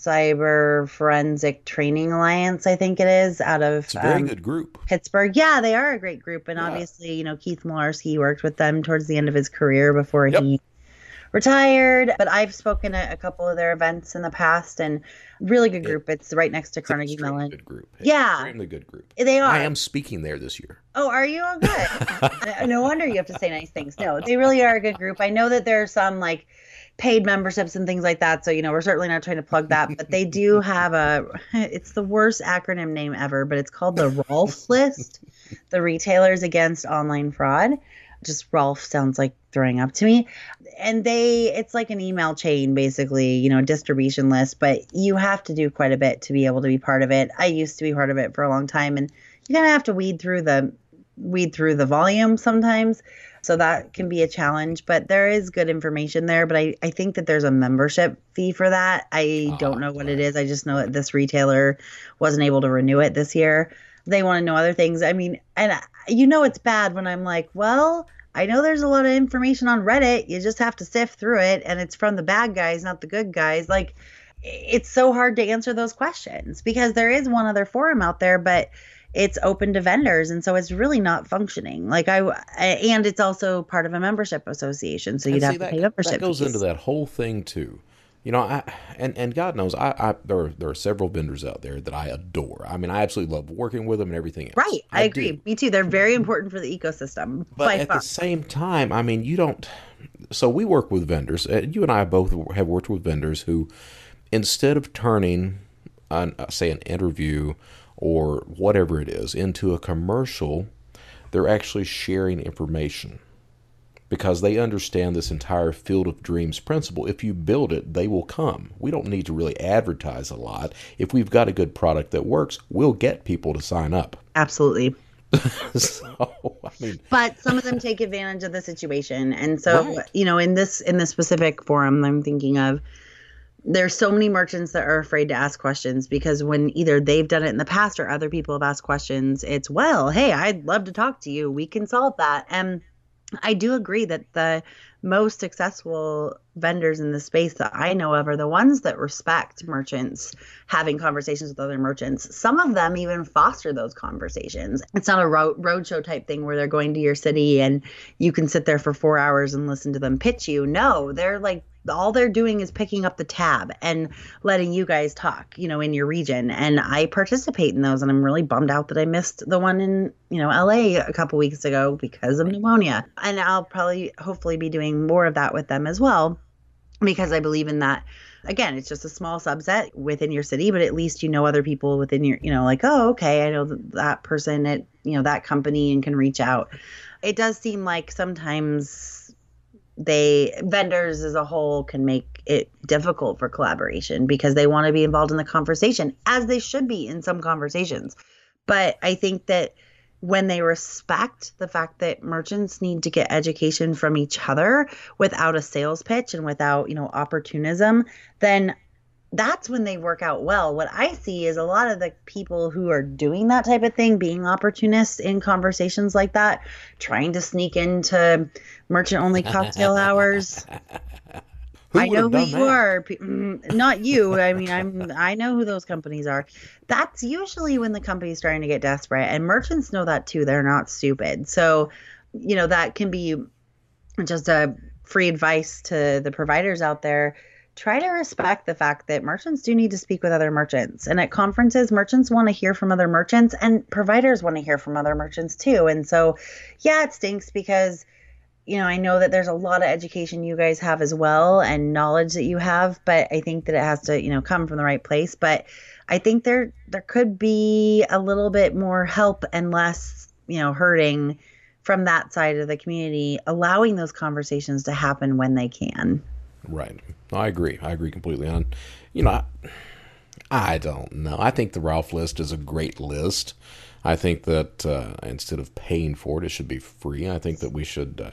Cyber Forensic Training Alliance, I think it is, out of it's a very um, good group. Pittsburgh. Yeah, they are a great group. And yeah. obviously, you know, Keith Mularski worked with them towards the end of his career before yep. he retired. But I've spoken at a couple of their events in the past and really good group. It, it's right next to Carnegie Mellon. Good group. Yeah. Extremely good group. They are. I am speaking there this year. Oh, are you? Oh, good. no wonder you have to say nice things. No, they really are a good group. I know that there are some like paid memberships and things like that. So, you know, we're certainly not trying to plug that, but they do have a, it's the worst acronym name ever, but it's called the Rolf list, the retailers against online fraud. Just Rolf sounds like throwing up to me. And they, it's like an email chain, basically, you know, distribution list, but you have to do quite a bit to be able to be part of it. I used to be part of it for a long time and you kind of have to weed through the, weed through the volume sometimes so that can be a challenge, but there is good information there. But I, I think that there's a membership fee for that. I oh, don't know what it is. I just know that this retailer wasn't able to renew it this year. They want to know other things. I mean, and you know, it's bad when I'm like, well, I know there's a lot of information on Reddit. You just have to sift through it, and it's from the bad guys, not the good guys. Like, it's so hard to answer those questions because there is one other forum out there, but it's open to vendors and so it's really not functioning like i and it's also part of a membership association so you'd have that, to pay membership that goes fees. into that whole thing too you know i and and god knows i, I there, are, there are several vendors out there that i adore i mean i absolutely love working with them and everything else right i, I agree do. me too they're very important for the ecosystem but at far. the same time i mean you don't so we work with vendors you and i both have worked with vendors who instead of turning an, uh, say an interview or whatever it is into a commercial, they're actually sharing information because they understand this entire field of dreams principle. If you build it, they will come. We don't need to really advertise a lot. If we've got a good product that works, we'll get people to sign up. Absolutely. so, I mean, but some of them take advantage of the situation, and so right. you know, in this in this specific forum, I'm thinking of there's so many merchants that are afraid to ask questions because when either they've done it in the past or other people have asked questions, it's well, hey, I'd love to talk to you. We can solve that. And I do agree that the most successful vendors in the space that I know of are the ones that respect merchants having conversations with other merchants. Some of them even foster those conversations. It's not a road roadshow type thing where they're going to your city and you can sit there for four hours and listen to them pitch you. No, they're like all they're doing is picking up the tab and letting you guys talk, you know, in your region. And I participate in those and I'm really bummed out that I missed the one in, you know, LA a couple weeks ago because of pneumonia. And I'll probably hopefully be doing more of that with them as well because I believe in that. Again, it's just a small subset within your city, but at least you know other people within your, you know, like, oh, okay, I know that person at, you know, that company and can reach out. It does seem like sometimes they vendors as a whole can make it difficult for collaboration because they want to be involved in the conversation as they should be in some conversations. But I think that when they respect the fact that merchants need to get education from each other without a sales pitch and without, you know, opportunism, then that's when they work out well. What I see is a lot of the people who are doing that type of thing, being opportunists in conversations like that, trying to sneak into merchant only cocktail hours. I know who you that? are. Mm, not you. I mean, I'm. I know who those companies are. That's usually when the company's starting to get desperate, and merchants know that too. They're not stupid. So, you know, that can be just a free advice to the providers out there try to respect the fact that merchants do need to speak with other merchants. And at conferences, merchants want to hear from other merchants and providers want to hear from other merchants too. And so, yeah, it stinks because you know, I know that there's a lot of education you guys have as well and knowledge that you have, but I think that it has to, you know, come from the right place. But I think there there could be a little bit more help and less, you know, hurting from that side of the community, allowing those conversations to happen when they can. Right. I agree. I agree completely. On, you know, I, I, don't know. I think the Ralph list is a great list. I think that uh, instead of paying for it, it should be free. I think that we should. Uh,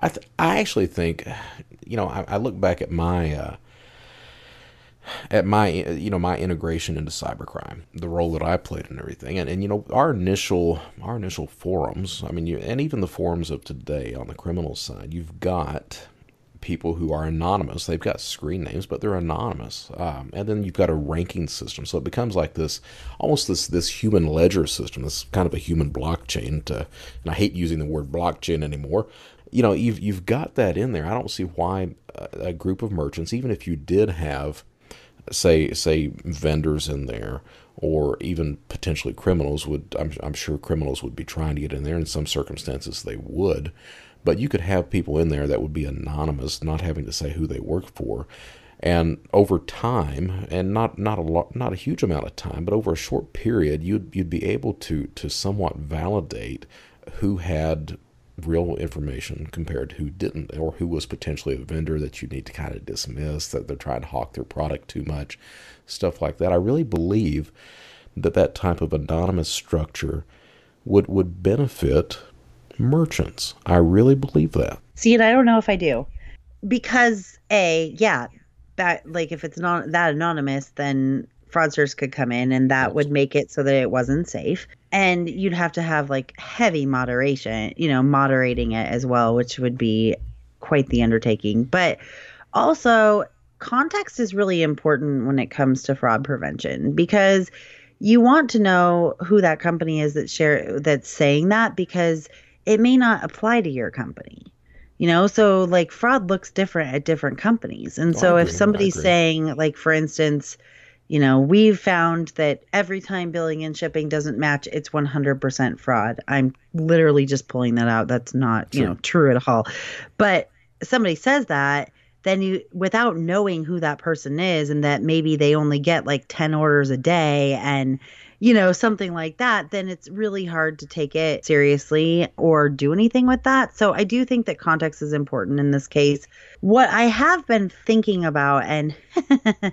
I th- I actually think, you know, I, I look back at my uh, at my you know my integration into cybercrime, the role that I played and everything, and, and you know our initial our initial forums. I mean, you, and even the forums of today on the criminal side, you've got people who are anonymous. They've got screen names, but they're anonymous. Um, and then you've got a ranking system, so it becomes like this, almost this this human ledger system. This kind of a human blockchain. To, and I hate using the word blockchain anymore. You know, you've you've got that in there. I don't see why a, a group of merchants, even if you did have, say say vendors in there or even potentially criminals would I'm, I'm sure criminals would be trying to get in there in some circumstances they would but you could have people in there that would be anonymous, not having to say who they work for. And over time, and not not a lot, not a huge amount of time, but over a short period, you'd you'd be able to to somewhat validate who had real information compared to who didn't, or who was potentially a vendor that you need to kind of dismiss, that they're trying to hawk their product too much, stuff like that. I really believe that that type of anonymous structure would would benefit merchants. I really believe that. See, and I don't know if I do. Because A, yeah, that like if it's not that anonymous, then fraudsters could come in and that would make it so that it wasn't safe. And you'd have to have like heavy moderation, you know, moderating it as well, which would be quite the undertaking. But also, context is really important when it comes to fraud prevention because you want to know who that company is that share that's saying that because it may not apply to your company. You know, so like fraud looks different at different companies. And oh, so if somebody's saying, like, for instance, you know, we've found that every time billing and shipping doesn't match, it's 100% fraud. I'm literally just pulling that out. That's not, you know, true at all. But somebody says that, then you, without knowing who that person is and that maybe they only get like 10 orders a day and, you know, something like that, then it's really hard to take it seriously or do anything with that. So I do think that context is important in this case. What I have been thinking about, and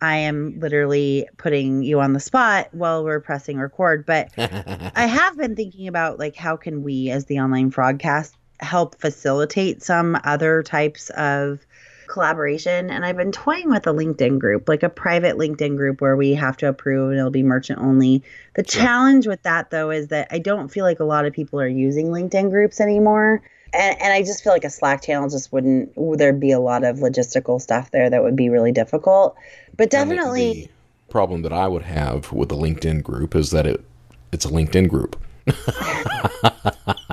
I am literally putting you on the spot while we're pressing record, but I have been thinking about like how can we as the online fraudcast help facilitate some other types of collaboration and I've been toying with a LinkedIn group, like a private LinkedIn group where we have to approve and it'll be merchant only. The sure. challenge with that though is that I don't feel like a lot of people are using LinkedIn groups anymore. And, and I just feel like a Slack channel just wouldn't, there'd be a lot of logistical stuff there that would be really difficult. But definitely. Problem that I would have with the LinkedIn group is that it it's a LinkedIn group.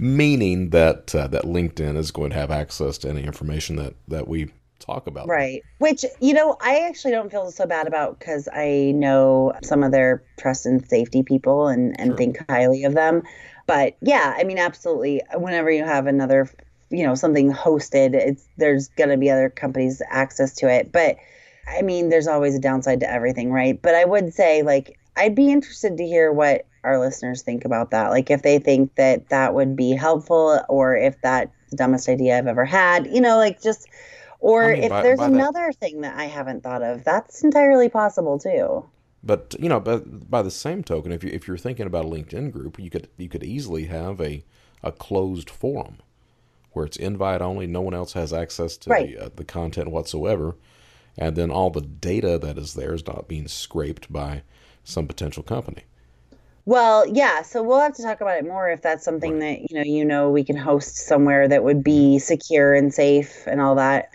Meaning that uh, that LinkedIn is going to have access to any information that that we talk about. Right. Which, you know, I actually don't feel so bad about because I know some of their trust and safety people and, and sure. think highly of them. But yeah, I mean, absolutely. Whenever you have another, you know, something hosted, it's there's going to be other companies access to it. But I mean, there's always a downside to everything, right? But I would say, like, I'd be interested to hear what our listeners think about that. Like, if they think that that would be helpful or if that's the dumbest idea I've ever had, you know, like just or I mean, if by, there's by another that, thing that I haven't thought of, that's entirely possible too. But you know, but by the same token, if you if you're thinking about a LinkedIn group, you could you could easily have a a closed forum where it's invite only, no one else has access to right. the uh, the content whatsoever, and then all the data that is there is not being scraped by some potential company. Well, yeah, so we'll have to talk about it more if that's something right. that you know you know we can host somewhere that would be mm-hmm. secure and safe and all that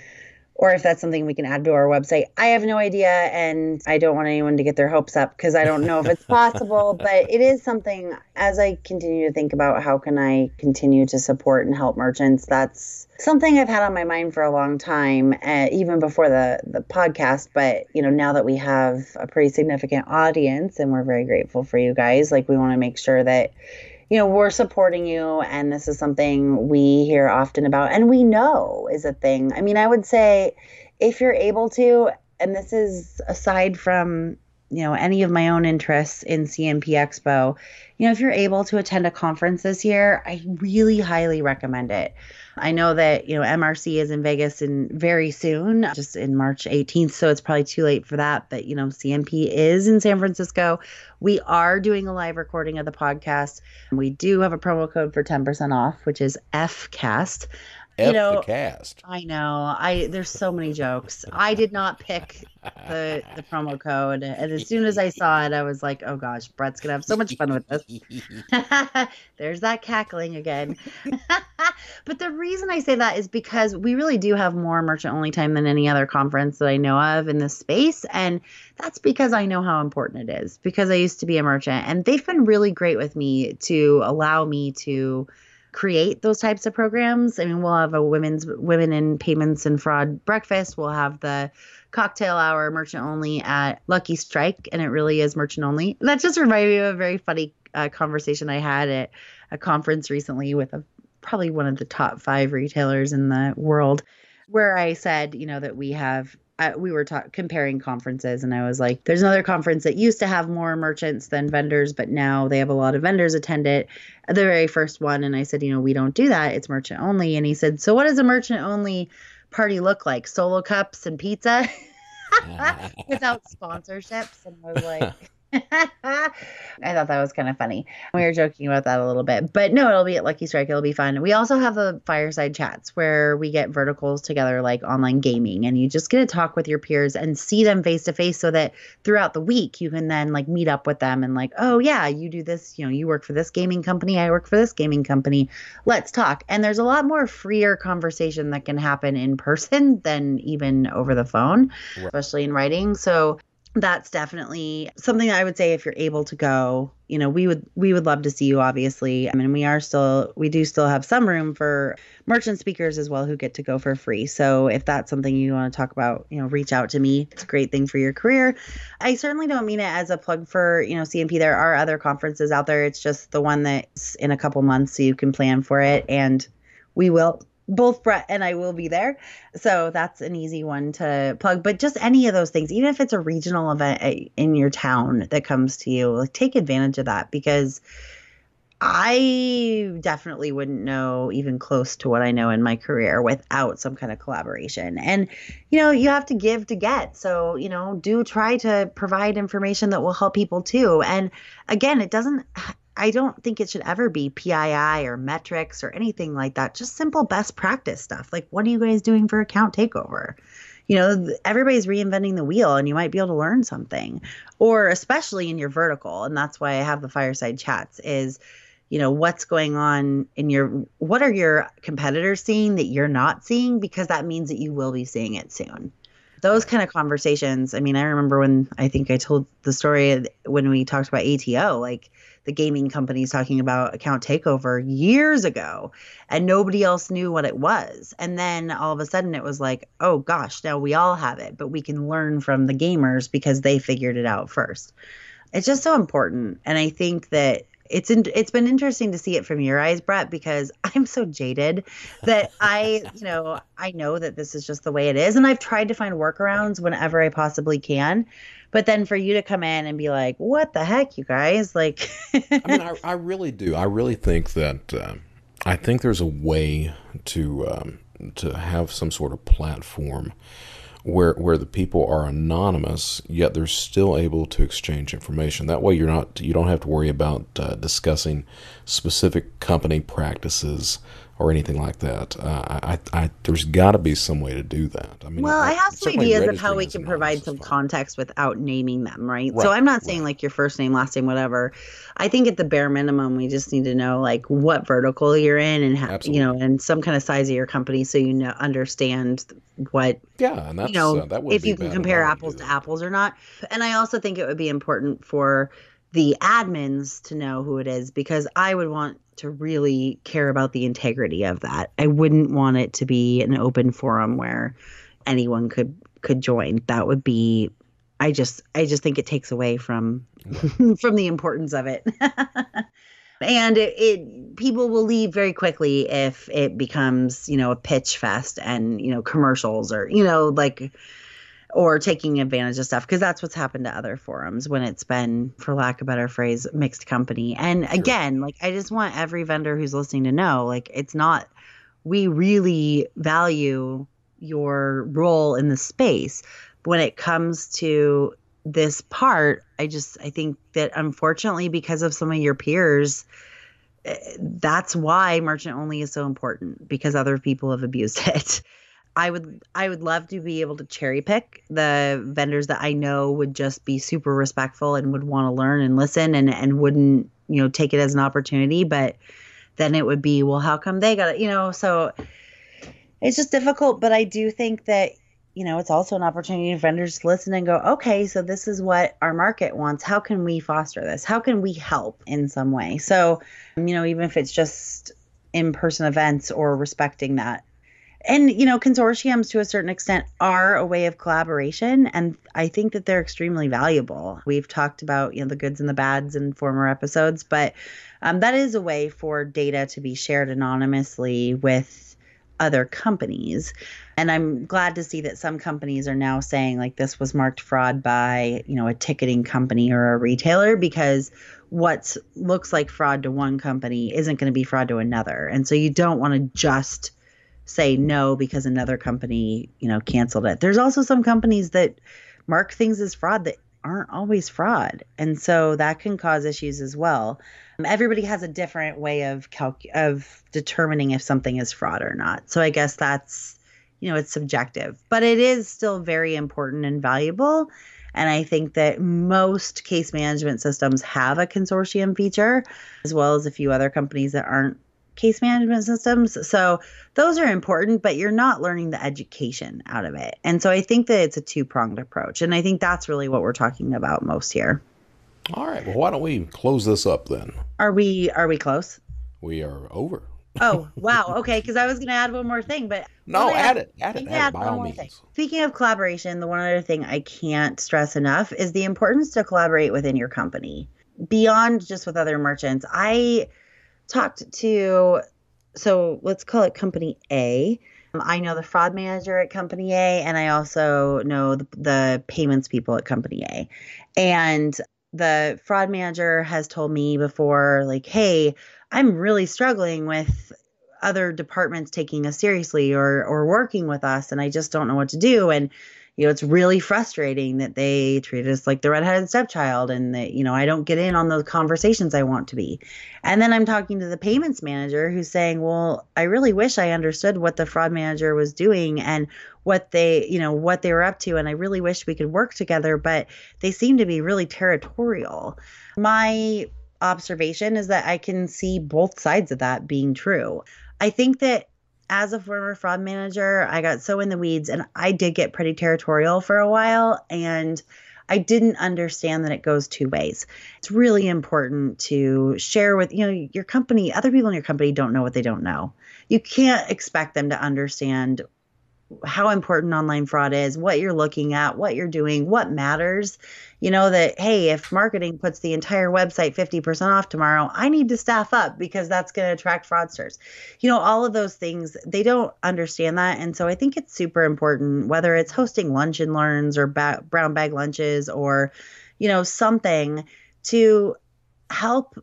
or if that's something we can add to our website. I have no idea, and I don't want anyone to get their hopes up because I don't know if it's possible. but it is something as I continue to think about how can I continue to support and help merchants. That's something I've had on my mind for a long time, uh, even before the the podcast. But you know, now that we have a pretty significant audience, and we're very grateful for you guys, like we want to make sure that you know, we're supporting you, and this is something we hear often about, and we know is a thing. I mean, I would say if you're able to, and this is aside from you know any of my own interests in CNP Expo, you know, if you're able to attend a conference this year, I really highly recommend it. I know that, you know, MRC is in Vegas in very soon, just in March 18th. So it's probably too late for that. But, you know, CNP is in San Francisco. We are doing a live recording of the podcast. We do have a promo code for 10% off, which is FCAST. F you know, the cast. I know. I there's so many jokes. I did not pick the the promo code, and as soon as I saw it, I was like, "Oh gosh, Brett's gonna have so much fun with this." there's that cackling again. but the reason I say that is because we really do have more merchant only time than any other conference that I know of in this space, and that's because I know how important it is. Because I used to be a merchant, and they've been really great with me to allow me to create those types of programs. I mean, we'll have a women's women in payments and fraud breakfast. We'll have the cocktail hour merchant only at Lucky Strike, and it really is merchant only. That just reminded me of a very funny uh, conversation I had at a conference recently with a, probably one of the top five retailers in the world, where I said, you know, that we have we were ta- comparing conferences and I was like, there's another conference that used to have more merchants than vendors, but now they have a lot of vendors attend it. The very first one. And I said, you know, we don't do that. It's merchant only. And he said, so what does a merchant only party look like? Solo cups and pizza without sponsorships. And I was like, I thought that was kind of funny. We were joking about that a little bit, but no, it'll be at Lucky Strike. It'll be fun. We also have the fireside chats where we get verticals together, like online gaming, and you just get to talk with your peers and see them face to face, so that throughout the week you can then like meet up with them and like, oh yeah, you do this. You know, you work for this gaming company. I work for this gaming company. Let's talk. And there's a lot more freer conversation that can happen in person than even over the phone, right. especially in writing. So that's definitely something I would say if you're able to go, you know, we would we would love to see you obviously. I mean, we are still we do still have some room for merchant speakers as well who get to go for free. So if that's something you want to talk about, you know, reach out to me. It's a great thing for your career. I certainly don't mean it as a plug for, you know, CNP. There are other conferences out there. It's just the one that's in a couple months so you can plan for it and we will both Brett and I will be there. So that's an easy one to plug. But just any of those things, even if it's a regional event eh, in your town that comes to you, like take advantage of that because I definitely wouldn't know even close to what I know in my career without some kind of collaboration. And, you know, you have to give to get. So, you know, do try to provide information that will help people too. And again, it doesn't I don't think it should ever be PII or metrics or anything like that. Just simple best practice stuff. Like, what are you guys doing for account takeover? You know, everybody's reinventing the wheel and you might be able to learn something. Or especially in your vertical, and that's why I have the fireside chats is you know what's going on in your what are your competitors seeing that you're not seeing because that means that you will be seeing it soon those kind of conversations i mean i remember when i think i told the story when we talked about ato like the gaming companies talking about account takeover years ago and nobody else knew what it was. And then all of a sudden it was like oh gosh now we all have it but we can learn from the gamers because they figured it out first. It's just so important. And i think that it's in, it's been interesting to see it from your eyes, Brett, because I'm so jaded that I, you know, I know that this is just the way it is, and I've tried to find workarounds whenever I possibly can. But then for you to come in and be like, "What the heck, you guys?" Like, I mean, I, I, really do. I really think that uh, I think there's a way to um, to have some sort of platform where where the people are anonymous, yet they're still able to exchange information. That way, you're not you don't have to worry about uh, discussing specific company practices or anything like that. Uh, I, I, there's got to be some way to do that. I mean, well, I, I have some ideas of how we can provide some context without naming them, right? right so I'm not saying right. like your first name, last name, whatever. I think at the bare minimum, we just need to know like what vertical you're in and how, you know, and some kind of size of your company, so you know understand what. Yeah, and that's you know uh, that if you can compare apples to apples or not. And I also think it would be important for the admins to know who it is because I would want to really care about the integrity of that. I wouldn't want it to be an open forum where anyone could could join. That would be I just I just think it takes away from from the importance of it. and it, it, people will leave very quickly if it becomes, you know, a pitch fest and, you know, commercials or, you know, like or taking advantage of stuff because that's what's happened to other forums when it's been for lack of a better phrase mixed company. And sure. again like i just want every vendor who's listening to know like it's not we really value your role in the space. When it comes to this part i just i think that unfortunately because of some of your peers eh, that's why merchant only is so important because other people have abused it I would I would love to be able to cherry pick the vendors that I know would just be super respectful and would want to learn and listen and and wouldn't you know take it as an opportunity but then it would be well how come they got it you know so it's just difficult but I do think that you know it's also an opportunity for vendors to listen and go okay so this is what our market wants. How can we foster this? How can we help in some way? So you know even if it's just in person events or respecting that and you know consortiums to a certain extent are a way of collaboration and i think that they're extremely valuable. We've talked about you know the goods and the bads in former episodes but um, that is a way for data to be shared anonymously with other companies. And i'm glad to see that some companies are now saying like this was marked fraud by you know a ticketing company or a retailer because what looks like fraud to one company isn't going to be fraud to another. And so you don't want to just say no because another company, you know, canceled it. There's also some companies that mark things as fraud that aren't always fraud. And so that can cause issues as well. Um, everybody has a different way of calc- of determining if something is fraud or not. So I guess that's, you know, it's subjective, but it is still very important and valuable. And I think that most case management systems have a consortium feature, as well as a few other companies that aren't case management systems. So those are important, but you're not learning the education out of it. And so I think that it's a two pronged approach. And I think that's really what we're talking about most here. All right. Well, why don't we close this up then? Are we are we close? We are over. oh wow okay because i was going to add one more thing but no oh add, it add it, add it by all means thing. speaking of collaboration the one other thing i can't stress enough is the importance to collaborate within your company beyond just with other merchants i talked to, so let's call it Company A. Um, know the fraud manager at Company A, and I also know the, the payments people at Company A. And the fraud manager has told me before, like, hey, I'm really struggling with other departments taking us seriously or or working with us and I just don't know what to do and you know, it's really frustrating that they treat us like the redheaded stepchild and that, you know, I don't get in on those conversations I want to be. And then I'm talking to the payments manager who's saying, well, I really wish I understood what the fraud manager was doing and what they, you know, what they were up to. And I really wish we could work together, but they seem to be really territorial. My observation is that I can see both sides of that being true. I think that as a former fraud manager, I got so in the weeds and I did get pretty territorial for a while. And I didn't understand that it goes two ways. It's really important to share with, you know, your company, other people in your company don't know what they don't know. You can't expect them to understand how important online fraud is, what you're looking at, what you're doing, what matters. You know, that, hey, if marketing puts the entire website 50% off tomorrow, I need to staff up because that's going to attract fraudsters. You know, all of those things, they don't understand that. And so I think it's super important, whether it's hosting lunch and learns or ba- brown bag lunches or, you know, something to help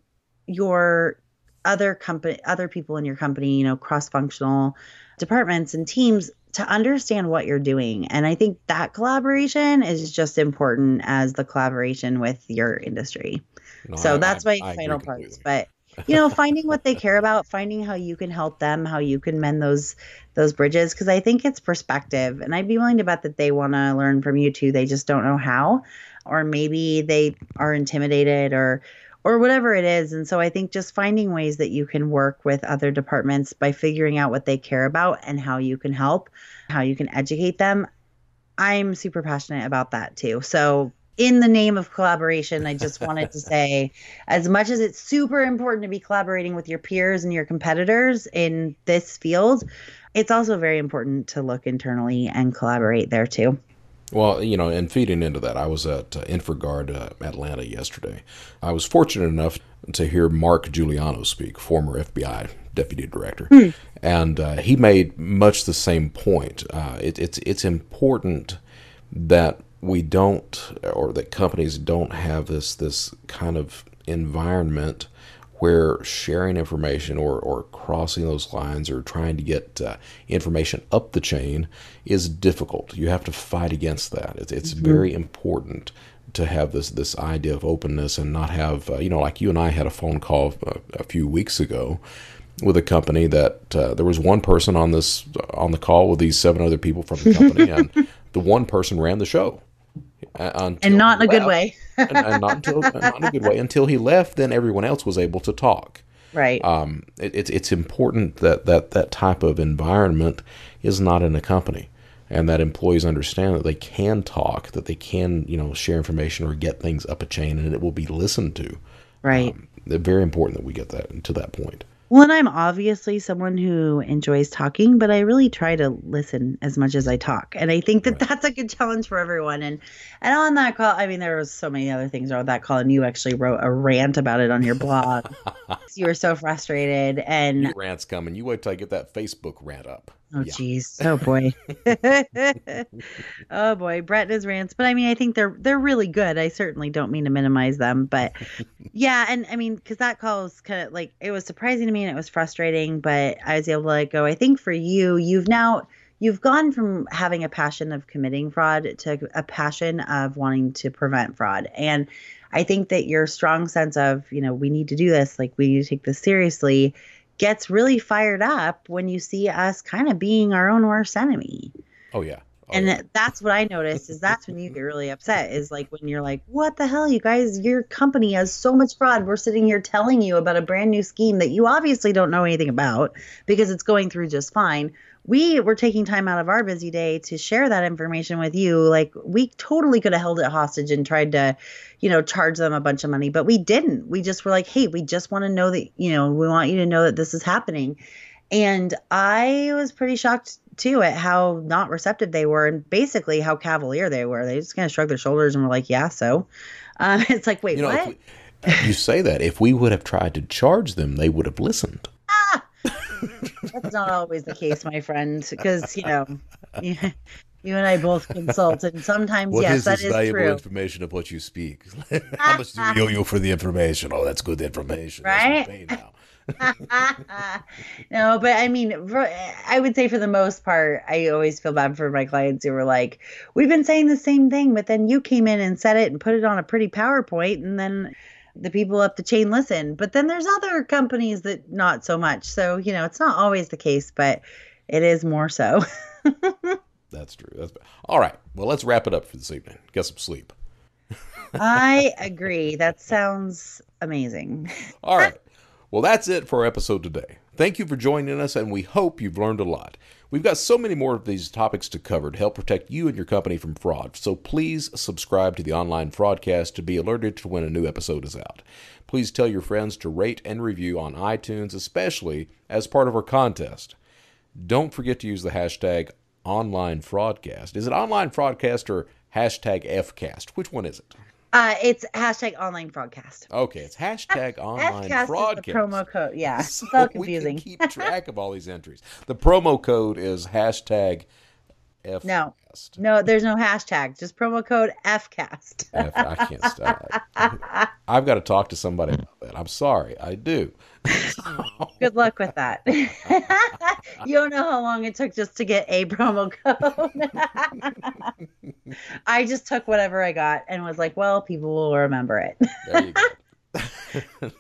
your other company other people in your company you know cross functional departments and teams to understand what you're doing. And I think that collaboration is just important as the collaboration with your industry. No, so I, that's my I final parts. But you know, finding what they care about, finding how you can help them, how you can mend those those bridges because I think it's perspective. And I'd be willing to bet that they want to learn from you too. They just don't know how or maybe they are intimidated or or whatever it is. And so I think just finding ways that you can work with other departments by figuring out what they care about and how you can help, how you can educate them. I'm super passionate about that too. So, in the name of collaboration, I just wanted to say as much as it's super important to be collaborating with your peers and your competitors in this field, it's also very important to look internally and collaborate there too. Well, you know, and feeding into that, I was at uh, InfraGard uh, Atlanta yesterday. I was fortunate enough to hear Mark Giuliano speak, former FBI deputy director, mm. and uh, he made much the same point. Uh, it, it's it's important that we don't, or that companies don't have this this kind of environment where sharing information or, or crossing those lines or trying to get uh, information up the chain is difficult. You have to fight against that. It's, it's mm-hmm. very important to have this this idea of openness and not have uh, you know like you and I had a phone call a, uh, a few weeks ago with a company that uh, there was one person on this on the call with these seven other people from the company and the one person ran the show uh, and not in a good way. And, and not, until, not in a good way until he left. Then everyone else was able to talk. Right. Um, it, it's it's important that, that that type of environment is not in a company, and that employees understand that they can talk, that they can you know share information or get things up a chain, and it will be listened to. Right. Um, very important that we get that to that point. Well, and I'm obviously someone who enjoys talking, but I really try to listen as much as I talk. And I think that right. that's a good challenge for everyone. And and on that call, I mean, there was so many other things on that call, and you actually wrote a rant about it on your blog. you were so frustrated, and Your rants coming. You wait till I get that Facebook rant up. Oh jeez. Yeah. Oh boy. oh boy. Brett and his rants. But I mean I think they're they're really good. I certainly don't mean to minimize them. But yeah, and I mean, because that call was kind of like it was surprising to me and it was frustrating, but I was able to let go. I think for you, you've now you've gone from having a passion of committing fraud to a passion of wanting to prevent fraud. And I think that your strong sense of, you know, we need to do this, like we need to take this seriously gets really fired up when you see us kind of being our own worst enemy. Oh yeah. Oh, and yeah. that's what I noticed is that's when you get really upset is like when you're like, what the hell, you guys, your company has so much fraud. We're sitting here telling you about a brand new scheme that you obviously don't know anything about because it's going through just fine we were taking time out of our busy day to share that information with you. Like we totally could have held it hostage and tried to you know charge them a bunch of money but we didn't. We just were like hey we just want to know that you know we want you to know that this is happening. And i was pretty shocked too at how not receptive they were and basically how cavalier they were. They just kind of shrugged their shoulders and were like yeah so. Uh, it's like wait you know, what? we, you say that if we would have tried to charge them they would have listened. Ah! That's not always the case, my friend, because you know, you, you, and I both consult, and sometimes what yes, is that is valuable true. information of what you speak. How much do you owe you for the information? Oh, that's good information, right? no, but I mean, I would say for the most part, I always feel bad for my clients who were like, "We've been saying the same thing, but then you came in and said it and put it on a pretty PowerPoint, and then." The people up the chain listen. But then there's other companies that not so much. So, you know, it's not always the case, but it is more so. That's true. That's all right. Well, let's wrap it up for this evening. Get some sleep. I agree. That sounds amazing. All right. Well, that's it for our episode today. Thank you for joining us, and we hope you've learned a lot. We've got so many more of these topics to cover to help protect you and your company from fraud, so please subscribe to the online fraudcast to be alerted to when a new episode is out. Please tell your friends to rate and review on iTunes, especially as part of our contest. Don't forget to use the hashtag online fraudcast. Is it online fraudcast or hashtag FCast? Which one is it? Uh, it's hashtag online fraudcast. Okay, it's hashtag online F-cast fraudcast. Is the promo code, yeah. So, so confusing. We can keep track of all these entries. The promo code is hashtag F. No, no, there's no hashtag. Just promo code FCast. F, I can't stop. I've got to talk to somebody about that. I'm sorry, I do. Good luck with that. you don't know how long it took just to get a promo code. I just took whatever I got and was like, well, people will remember it. There you go.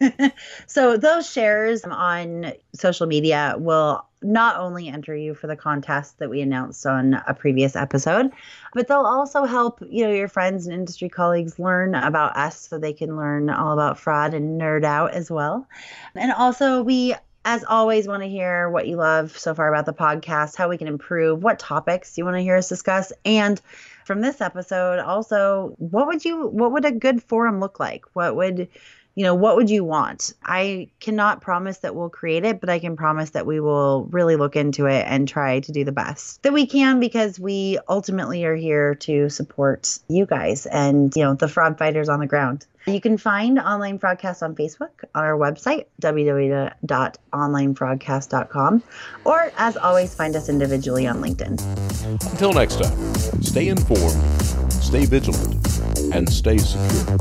so those shares on social media will not only enter you for the contest that we announced on a previous episode, but they'll also help you know your friends and industry colleagues learn about us so they can learn all about fraud and nerd out as well. And also we as always want to hear what you love so far about the podcast, how we can improve, what topics you want to hear us discuss and from this episode also what would you what would a good forum look like? What would you know, what would you want? I cannot promise that we'll create it, but I can promise that we will really look into it and try to do the best that we can because we ultimately are here to support you guys and, you know, the fraud fighters on the ground. You can find Online FraudCast on Facebook, on our website, www.onlinefraudcast.com, or as always, find us individually on LinkedIn. Until next time, stay informed, stay vigilant, and stay secure.